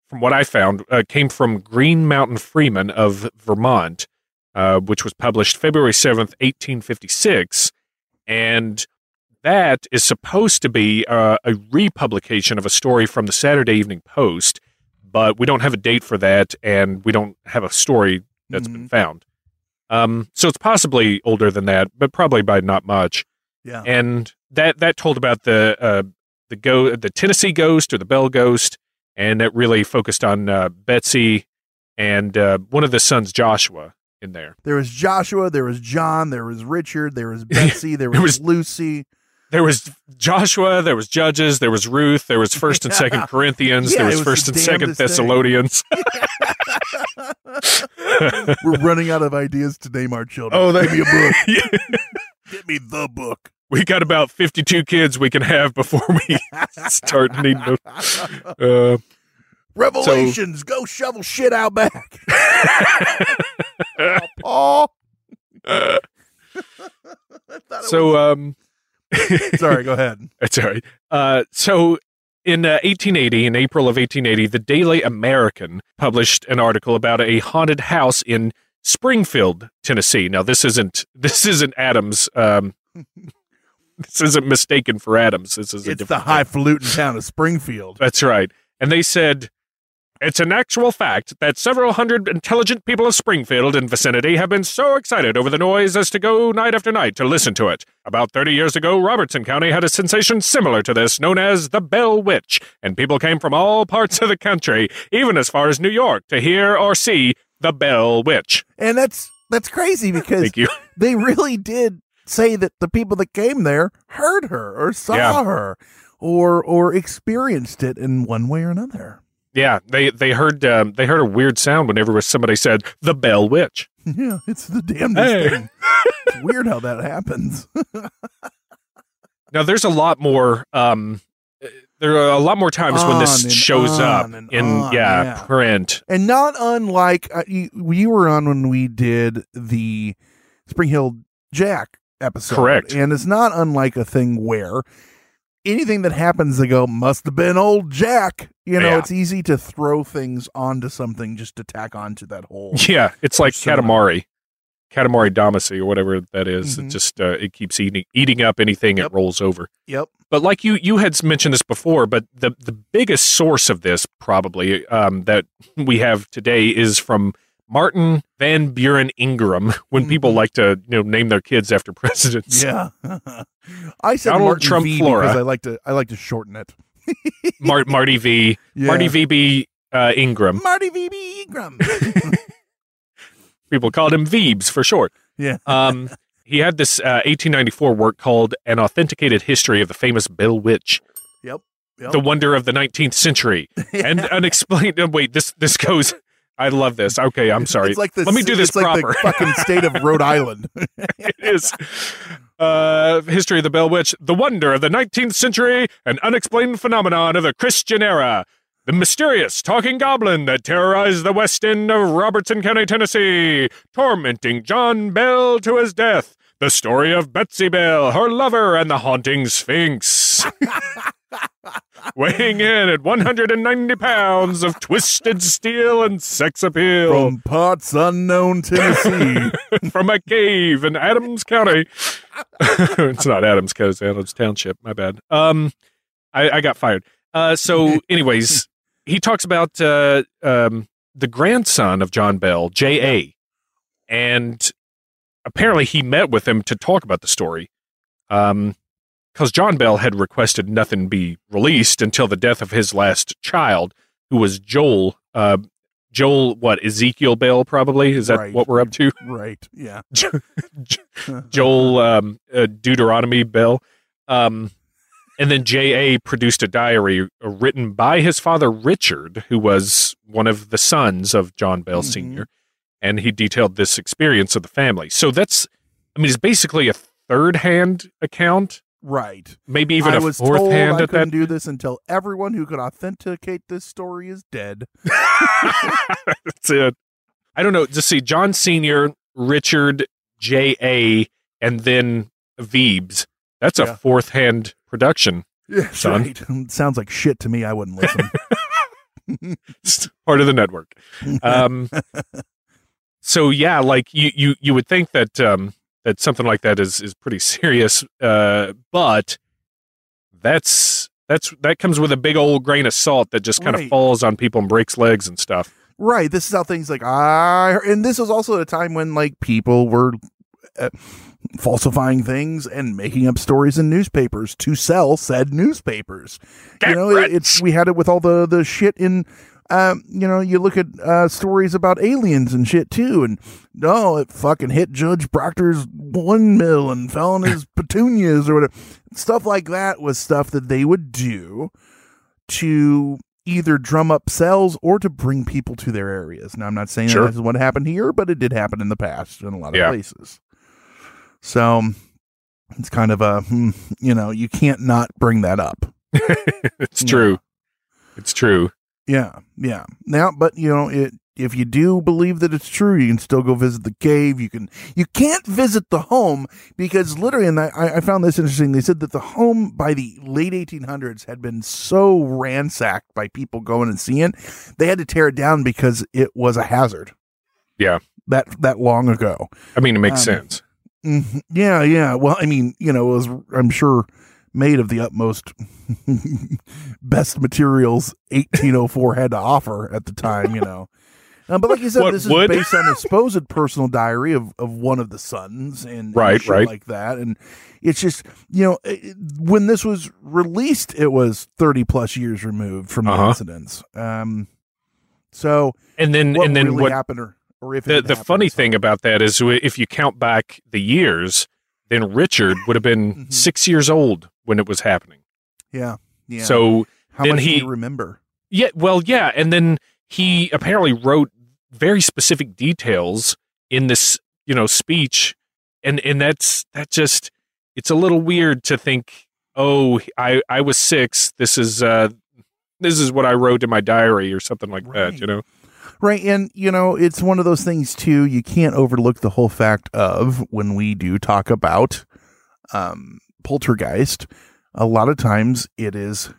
from what I found, uh, came from Green Mountain Freeman of Vermont, uh, which was published February seventh, eighteen fifty six, and that is supposed to be uh, a republication of a story from the Saturday Evening Post, but we don't have a date for that, and we don't have a story that's been found. Um, so it's possibly older than that, but probably by not much. Yeah. And that that told about the uh, the go the Tennessee ghost or the Bell ghost, and it really focused on uh, Betsy and uh, one of the sons, Joshua, in there. There was Joshua, there was John, there was Richard, there was Betsy, there was, There was- Lucy. There was Joshua, there was Judges, there was Ruth, there was First and Second Corinthians, Yeah, there was, was First and Second. Thessalonians. We're running out of ideas to name our children. Oh, that- Give me a book. Give me the book. We got about fifty-two kids we can have before we start needing. To, uh, Revelations, go shovel shit out back. Paul. so, um, Sorry, go ahead. That's all right. Uh, so in uh, 1880, in April of 1880, the Daily American published an article about a haunted house in Springfield, Tennessee. Now, this isn't this isn't Adams. Um, this isn't mistaken for Adams. This is a It's the highfalutin town of Springfield. That's right. And they said, it's an actual fact that several hundred intelligent people of Springfield and vicinity have been so excited over the noise as to go night after night to listen to it. About 30 years ago, Robertson County had a sensation similar to this, known as the Bell Witch, and people came from all parts of the country, even as far as New York, to hear or see the Bell Witch. And that's that's crazy because Thank you. they really did say that the people that came there heard her or saw Yeah. her or or experienced it in one way or another. Yeah, they they heard um, they heard a weird sound whenever somebody said the Bell Witch. Yeah, it's the damnedest Hey. thing. It's weird how that happens. Now, there's a lot more. Um, there are a lot more times when this shows up in on, yeah, yeah. print. and not unlike uh, you, you were on when we did the Spring-heeled Jack episode. Correct. And it's not unlike a thing where anything that happens, they go, must have been old Jack. You know, Yeah. it's easy to throw things onto something just to tack onto that whole. Yeah, it's like persona. Katamari, Katamari Damacy or whatever that is. Mhm. It just uh, it keeps eating eating up anything Yep. it rolls over. Yep. But like you you had mentioned this before, but the the biggest source of this probably um, that we have today is from Martin Van Buren Ingram. When people Mhm. like to you know name their kids after presidents, Yeah. I said Donald Martin Trump V Flora. because I like to I like to shorten it. Mar- Marty V. Yeah. Marty VB uh, Ingram. Marty VB Ingram. People called him Veebs for short. yeah. Um, he had this uh, 1894 work called An Authenticated History of the Famous Bell Witch. Yep. Yep. the wonder of the 19th century, and unexplained. wait, this this goes. I love this. Okay, I'm sorry. It's like the, Let me do this it's like proper. the fucking state of Rhode Island. it is. Uh, history of the Bell Witch, the wonder of the 19th century, an unexplained phenomenon of the Christian era. The mysterious talking goblin that terrorized the west end of Robertson County, Tennessee, tormenting John Bell to his death. The story of Betsy Bell, her lover, and the haunting Sphinx. Weighing in at 190 pounds of twisted steel and sex appeal From parts unknown Tennessee. from a cave in Adams County. it's not Adams County, it's Adams Township. My bad. Um, I, I got fired. Uh, so, anyways, he talks about uh, um, the grandson of John Bell, J.A., and apparently he met with him to talk about the story. Um, because John Bell had requested nothing be released until the death of his last child, who was Joel. Uh, Joel, what Ezekiel Bell? Probably is that Right. what we're up to? right. Yeah. Joel um, uh, Deuteronomy Bell. Um, and then J.A. produced a diary uh, written by his father Richard, who was one of the sons of John Bell Mhm. Sr., and he detailed this experience of the family. So that's, I mean, it's basically a third hand account, Right. maybe even I a was fourth told hand I at couldn't that. do this until everyone who could authenticate this story is dead. That's it. I don't know. Just see John Senior, Richard, J A, and then Veebs. That's a Yeah. fourth hand production. Yeah, Son. right. Sounds like shit to me. I wouldn't listen. It's part of the network. Um, so yeah, like you, you, you would think that um, that something like that is is pretty serious, uh, but that's that's that comes with a big old grain of salt that just kind of Right. falls on people and breaks legs and stuff. right. This is how things like I and this was also a time when like people were uh, falsifying things and making up stories in newspapers to sell said newspapers. you know, it, it's we had it with all the the shit in. Um, you know, you look at uh, stories about aliens and shit too, and no, it fucking hit Judge Proctor's one mill and fell on his petunias or whatever. Stuff like that was stuff that they would do to either drum up sales or to bring people to their areas. Now, I'm not saying Sure. that this is what happened here, but it did happen in the past in a lot of Yeah. places. So it's kind of a, hmm, you know, you can't not bring that up. it's Yeah. true. It's true. Yeah, yeah. Now, but you know, it if you do believe that it's true, you can still go visit the cave. You can you can't visit the home because literally, and I, I found this interesting. They said that the home by the late 1800s had been so ransacked by people going and seeing, it, they had to tear it down because it was a hazard. Yeah. that that long ago. I mean, it makes Um, sense. Mhm. Yeah, yeah. Well, I mean, you know, it was I'm sure made of the utmost best materials 1804 had to offer at the time. You know, uh, but like you said, What, this wood? is based on a supposed personal diary of of one of the sons and, and Right, shit right. like that. And it's just you know it, when this was released, it was 30 plus years removed from the Uh-huh. incidents. Um, so And then what and then really what happened, or or if the the funny thing about that is if you count back the years, then Richard would have been Mhm. six years old when it was happening. yeah, yeah. So how then much do he- you remember? yeah, well, yeah, and then he apparently wrote very specific details in this, you know, speech, and and that's that just it's a little weird to think, oh, I I was six. This is uh this is what I wrote in my diary or something like that. You know, Right. And, you know, it's one of those things, too. You can't overlook the whole fact of when we do talk about um, poltergeist, a lot of times it is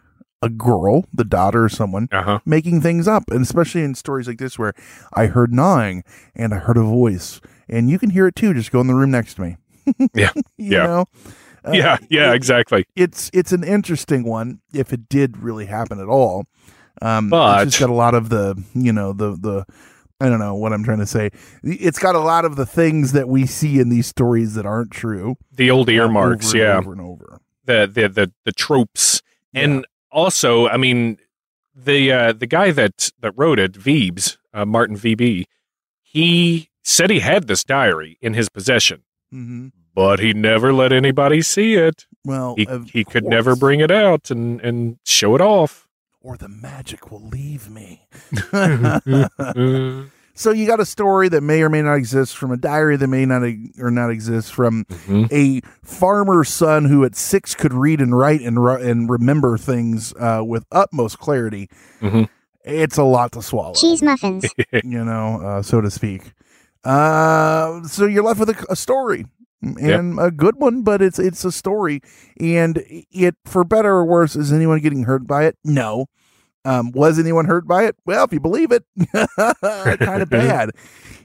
a girl, the daughter or someone, uh huh, making things up. And especially in stories like this where I heard gnawing and I heard a voice. And you can hear it too. Just go in the room next to me. Yeah. you Yeah. know? Uh, yeah, yeah, it- exactly. it's it's an interesting one if it did really happen at all. Um, But- it's just got a lot of the you know the the I don't know what I'm trying to say. It's got a lot of the things that we see in these stories that aren't true. The old earmarks, over yeah. over and over. the the the, the tropes Yeah. and also i mean the uh the guy that that wrote it Veebs, uh, martin vb he said he had this diary in his possession hmm but he never let anybody see it Well, He he could never bring it out and and show it off. Or the magic will leave me. So you got a story that may or may not exist from a diary that may not e- or not exist from mhm. a farmer's son who at six could read and write and ru- and remember things uh, with utmost clarity. Mhm. It's a lot to swallow, Cheese muffins. you know, uh, so to speak. Uh, so you're left with a, a story and a good one, but it's it's a story, and it for better or worse is anyone getting hurt by it? No. Um, was anyone hurt by it? Well, if you believe it, kind of bad.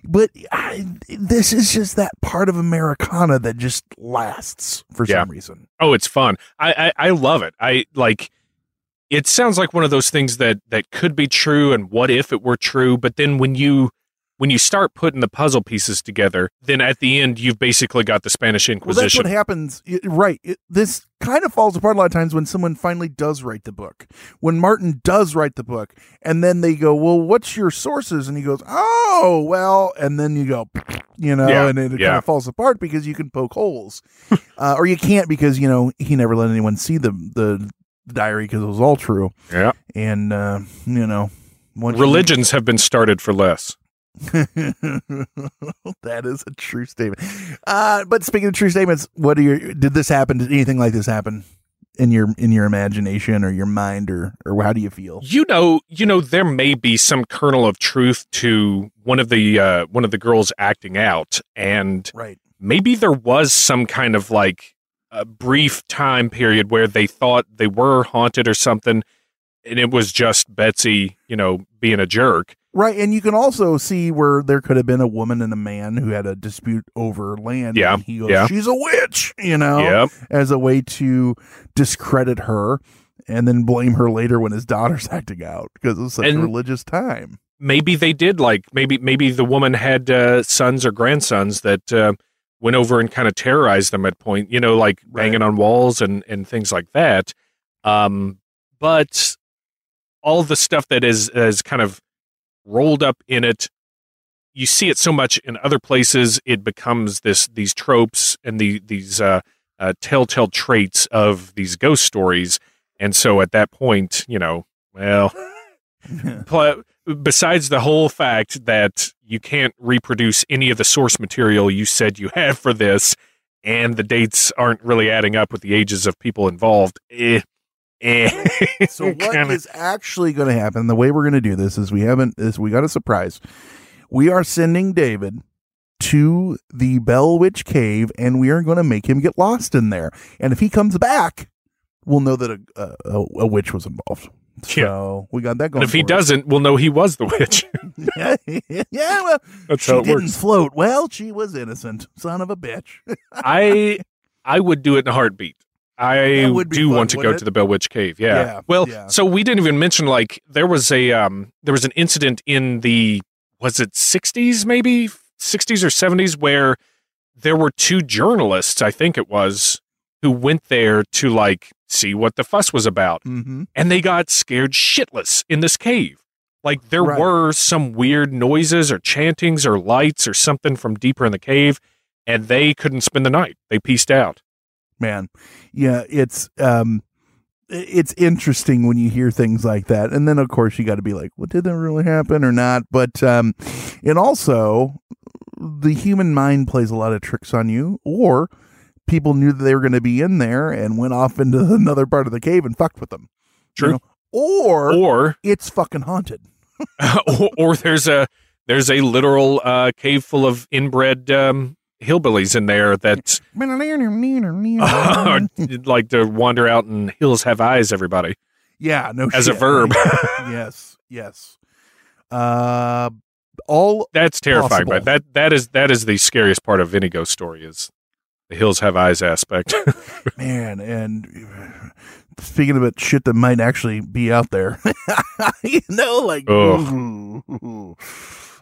But I, this is just that part of Americana that just lasts for Yeah. some reason. Oh, it's fun. I, I I love it. I like. It sounds like one of those things that that could be true, and what if it were true? But then when you when you start putting the puzzle pieces together, then at the end you've basically got the Spanish Well, that's Inquisition. what happens, It- right? It, this kind of falls apart a lot of times when someone finally does write the book. When Martin does write the book, and then they go, "Well, what's your sources?" And he goes, "Oh, well," and then you go, you know, Yeah, and it, it yeah. kind of falls apart because you can poke holes, uh, or you can't because you know he never let anyone see the the diary because it was all true, yeah, and uh, you know, once you- religions have been started for less. that is a true statement. Uh, but speaking of true statements, what are your? Did this happen? Did anything like this happen in your in your imagination or your mind, or or how do you feel? You know, you know, there may be some kernel of truth to one of the uh, one of the girls acting out, and Right. maybe there was some kind of like a brief time period where they thought they were haunted or something, and it was just Betsy, you know, being a jerk. Right, and you can also see where there could have been a woman and a man who had a dispute over land. Yeah, and he goes, yeah. "She's a witch," you know, Yep. as a way to discredit her, and then blame her later when his daughter's acting out because it was such a religious time. maybe they did like maybe maybe the woman had uh, sons or grandsons that uh, went over and kind of terrorized them at point you know like Right. banging on walls and and things like that um but all the stuff that is is kind of rolled up in it you see it so much in other places it becomes this these tropes and the these uh, uh telltale traits of these ghost stories and so at that point you know well pl- besides the whole fact that you can't reproduce any of the source material you said you had for this and the dates aren't really adding up with the ages of people involved eh, eh. So what Kinda- is actually going to happen? The way we're going to do this is we haven't is we got a surprise. We are sending David to the Bell Witch Cave, and we are going to make him get lost in there. And if he comes back, we'll know that a a, a witch was involved. So we got that going. and if he us. doesn't we'll know he was the witch yeah, yeah, well, That's she how it didn't works. float. Well, she was innocent, son of a bitch. i i would do it in a heartbeat I do fun, want to go wouldn't to the Bell Witch Cave. Yeah. Yeah, Well, yeah. so we didn't even mention like there was a um there was an incident in the was it 60s maybe 60s or 70s where there were two journalists, I think it was, who went there to like see what the fuss was about mm-hmm. and they got scared shitless in this cave. Like there Right. were some weird noises or chantings or lights or something from deeper in the cave and they couldn't spend the night. They pieced out. Man yeah it's um it's interesting when you hear things like that and then of course you got to be like well did that really happen or not but um and also the human mind plays a lot of tricks on you or people knew that they were going to be in there and went off into another part of the cave and fucked with them you True. know? or, Or it's fucking haunted or, or there's a there's a literal uh, cave full of inbred um, hillbillies in there that like to wander out and hills have eyes. Everybody yeah no as a verb. yes yes uh all That's terrifying. Possible. But that that is that is the scariest part of any ghost story is the hills have eyes aspect. man and speaking about shit that might actually be out there you know like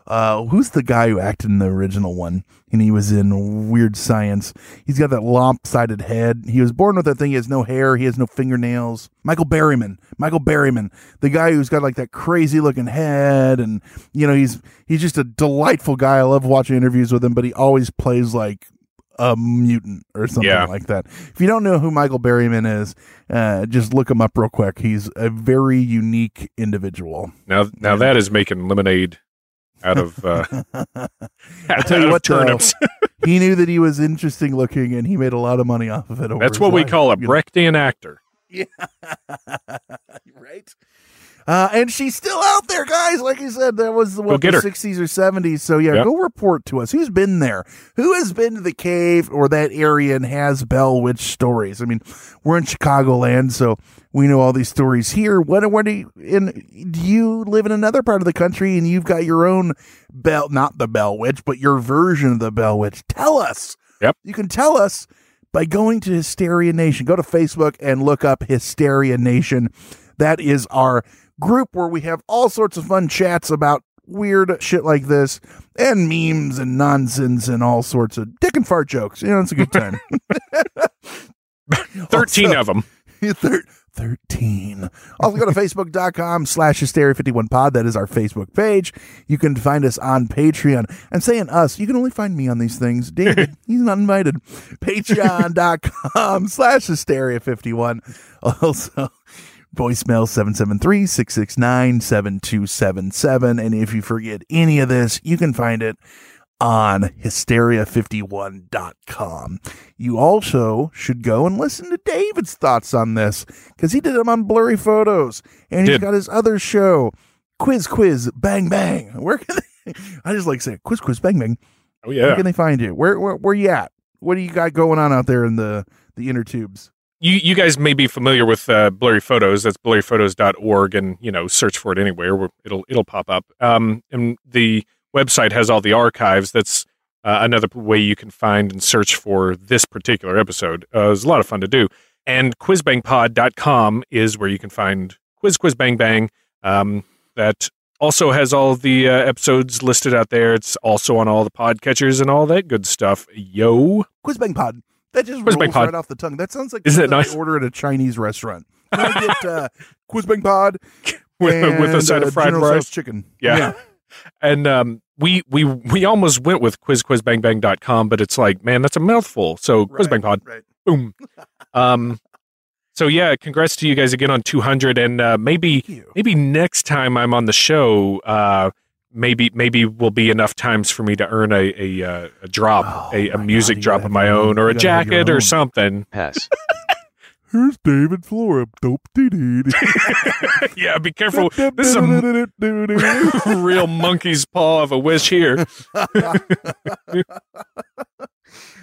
uh who's the guy who acted in the original one? And he was in weird science. He's got that lopsided head. He was born with that thing. He has no hair. He has no fingernails. Michael berryman. Michael berryman. The guy who's got like that crazy looking head and you know he's he's just a delightful guy. I love watching interviews with him but he always plays like a mutant or something Yeah. like that. If you don't know who Michael Berryman is, uh, just look him up real quick. He's a very unique individual. Now, now that is making lemonade out of uh, I'll tell you what, though, turnips. he knew that he was interesting looking, and he made a lot of money off of it. Over That's what we life, call a you know? Brechtian actor. Yeah, right? Uh, and she's still out there, guys. Like I said, that was what the sixties or seventies. So yeah, Yep. go report to us. Who's been there? Who has been to the cave or that area and has Bell Witch stories? I mean, we're in Chicagoland, so we know all these stories here. What what do you in do you live in another part of the country and you've got your own Bell not the Bell Witch, but your version of the Bell Witch? Tell us. Yep. You can tell us by going to Hysteria Nation. Go to Facebook and look up Hysteria Nation. That is our group where we have all sorts of fun chats about weird shit like this and memes and nonsense and all sorts of dick and fart jokes. You know, it's a good time. 13 Also- of them. Thir- 13. Also go to facebook.com slash hysteria51pod. That is our Facebook page. You can find us on Patreon. And saying us, you can only find me on these things. David, he's not invited. Patreon.com slash hysteria51. Also, voicemail 773-669-7277. And if you forget any of this, you can find it on hysteria51.com. You also should go and listen to David's thoughts on this because he did them on blurry photos and he's Did. got his other show, Quiz Quiz Bang Bang. Where can they, I just like saying Quiz Quiz Bang Bang. Oh, yeah Where can they find you? Where, where where you at? What do you got going on out there in the the inner tubes? You, you guys may be familiar with uh, Blurry Photos. That's blurryphotos.org, and you know, search for it anywhere. It'll it'll pop up. Um, and the website has all the archives. That's uh, another way you can find and search for this particular episode. Uh, a lot of fun to do. And quizbangpod.com is where you can find Quiz Quiz Bang Bang. Um, that also has all the uh, episodes listed out there. It's also on all the podcatchers and all that good stuff. Yo. Quiz Bang Pod. That just Quiz rolls right off the tongue. That sounds like Isn't it something I nice? order at a Chinese restaurant. Can I get uh, Quiz Bang Pod With, with a and, side uh, of fried General rice. Chicken? Yeah. And um, we we we almost went with quizquizbangbang.com, but it's like, man, that's a mouthful. So quizbangpod, Right. boom. Um, so yeah, congrats to you guys again on 200, and uh, maybe maybe next time I'm on the show, uh, maybe maybe will be enough times for me to earn a a, uh, a drop, Oh, a, a music God, drop of my own. own, or a gotta have your jacket or something. Pass. Here's David Flora. Dope dee dee. yeah, be careful. This is a real monkey's paw of a wish here.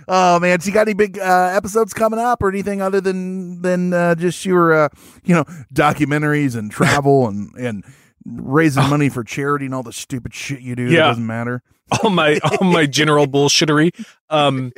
oh man, so you got any big uh, episodes coming up or anything other than than uh, just your uh, you know documentaries and travel and and raising money for charity and all the stupid shit you do that doesn't matter. all my all my general bullshittery. Um,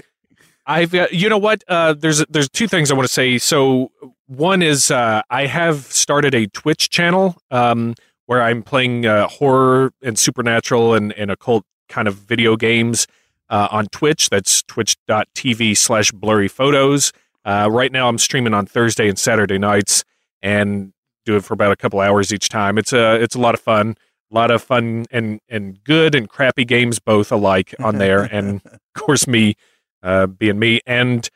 I've got you know what? Uh, there's there's two things I want to say. So one is uh, I have started a Twitch channel um, where I'm playing uh, horror and supernatural and, and occult kind of video games uh, on Twitch. That's twitch.tv slash blurry photos. Uh, right now I'm streaming on Thursday and Saturday nights and do it for about a couple hours each time. It's a it's a lot of fun a lot of fun and and good and crappy games both alike on there. And of course me uh being me. And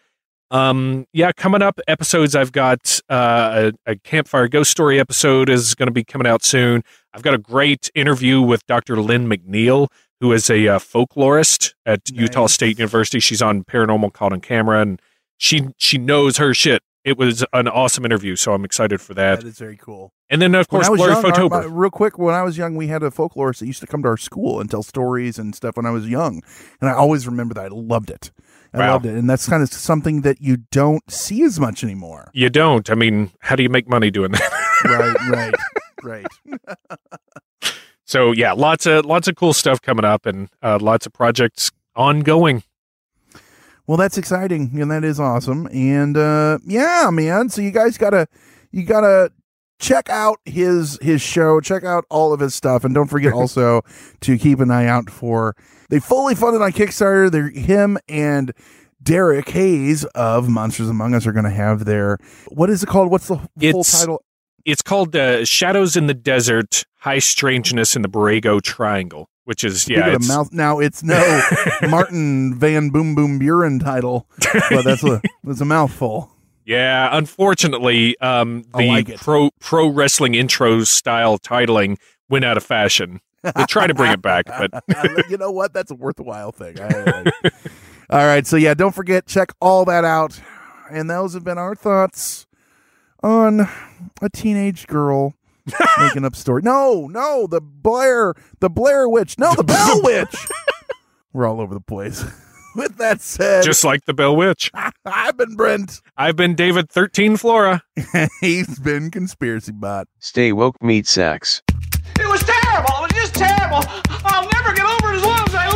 um yeah coming up episodes i've got uh a, a campfire ghost story episode is going to be coming out soon. I've got a great interview with dr lynne mcneill who is a uh, folklorist at utah state university. She's on paranormal caught on camera and she she knows her shit it was an awesome interview so i'm excited for that That is very cool. and then of course blurry young, photober my- real quick, when I was young, we had a folklorist that used to come to our school and tell stories and stuff when I was young, and I always remember that. I loved it. I Wow. loved it, and that's kind of something that you don't see as much anymore. You don't. I mean, how do you make money doing that? right, right, right. so yeah, lots of lots of cool stuff coming up, and uh, lots of projects ongoing. Well, that's exciting, and that is awesome. And uh, yeah, man. So you guys gotta you gotta check out his his show. Check out all of his stuff, and don't forget also to keep an eye out for they fully funded on Kickstarter. They're him and. Derek Hayes of Monsters Among Us are going to have their what is it called? What's the full title? It's called uh, "Shadows in the Desert: High Strangeness in the Borrego Triangle." Which is yeah, it's, mouth. Now it's no Martin Van Boom Boom Buren title, but that's a that's a mouthful. yeah. Unfortunately, um, the like pro pro wrestling intro style titling went out of fashion. We'll try to bring it back, but you know what? That's a worthwhile thing. Like all right, so yeah, don't forget check all that out. And those have been our thoughts on a teenage girl making up story. No, no, the Blair, the Blair Witch. No, the Bell Witch. We're all over the place. With that said, just like the Bell Witch, I've been Brent. I've been David Thirteen Flora. He's been Conspiracy Bot. Stay woke, meat sacks. It was terrible. It was just terrible. I'll never get over it as long as I live.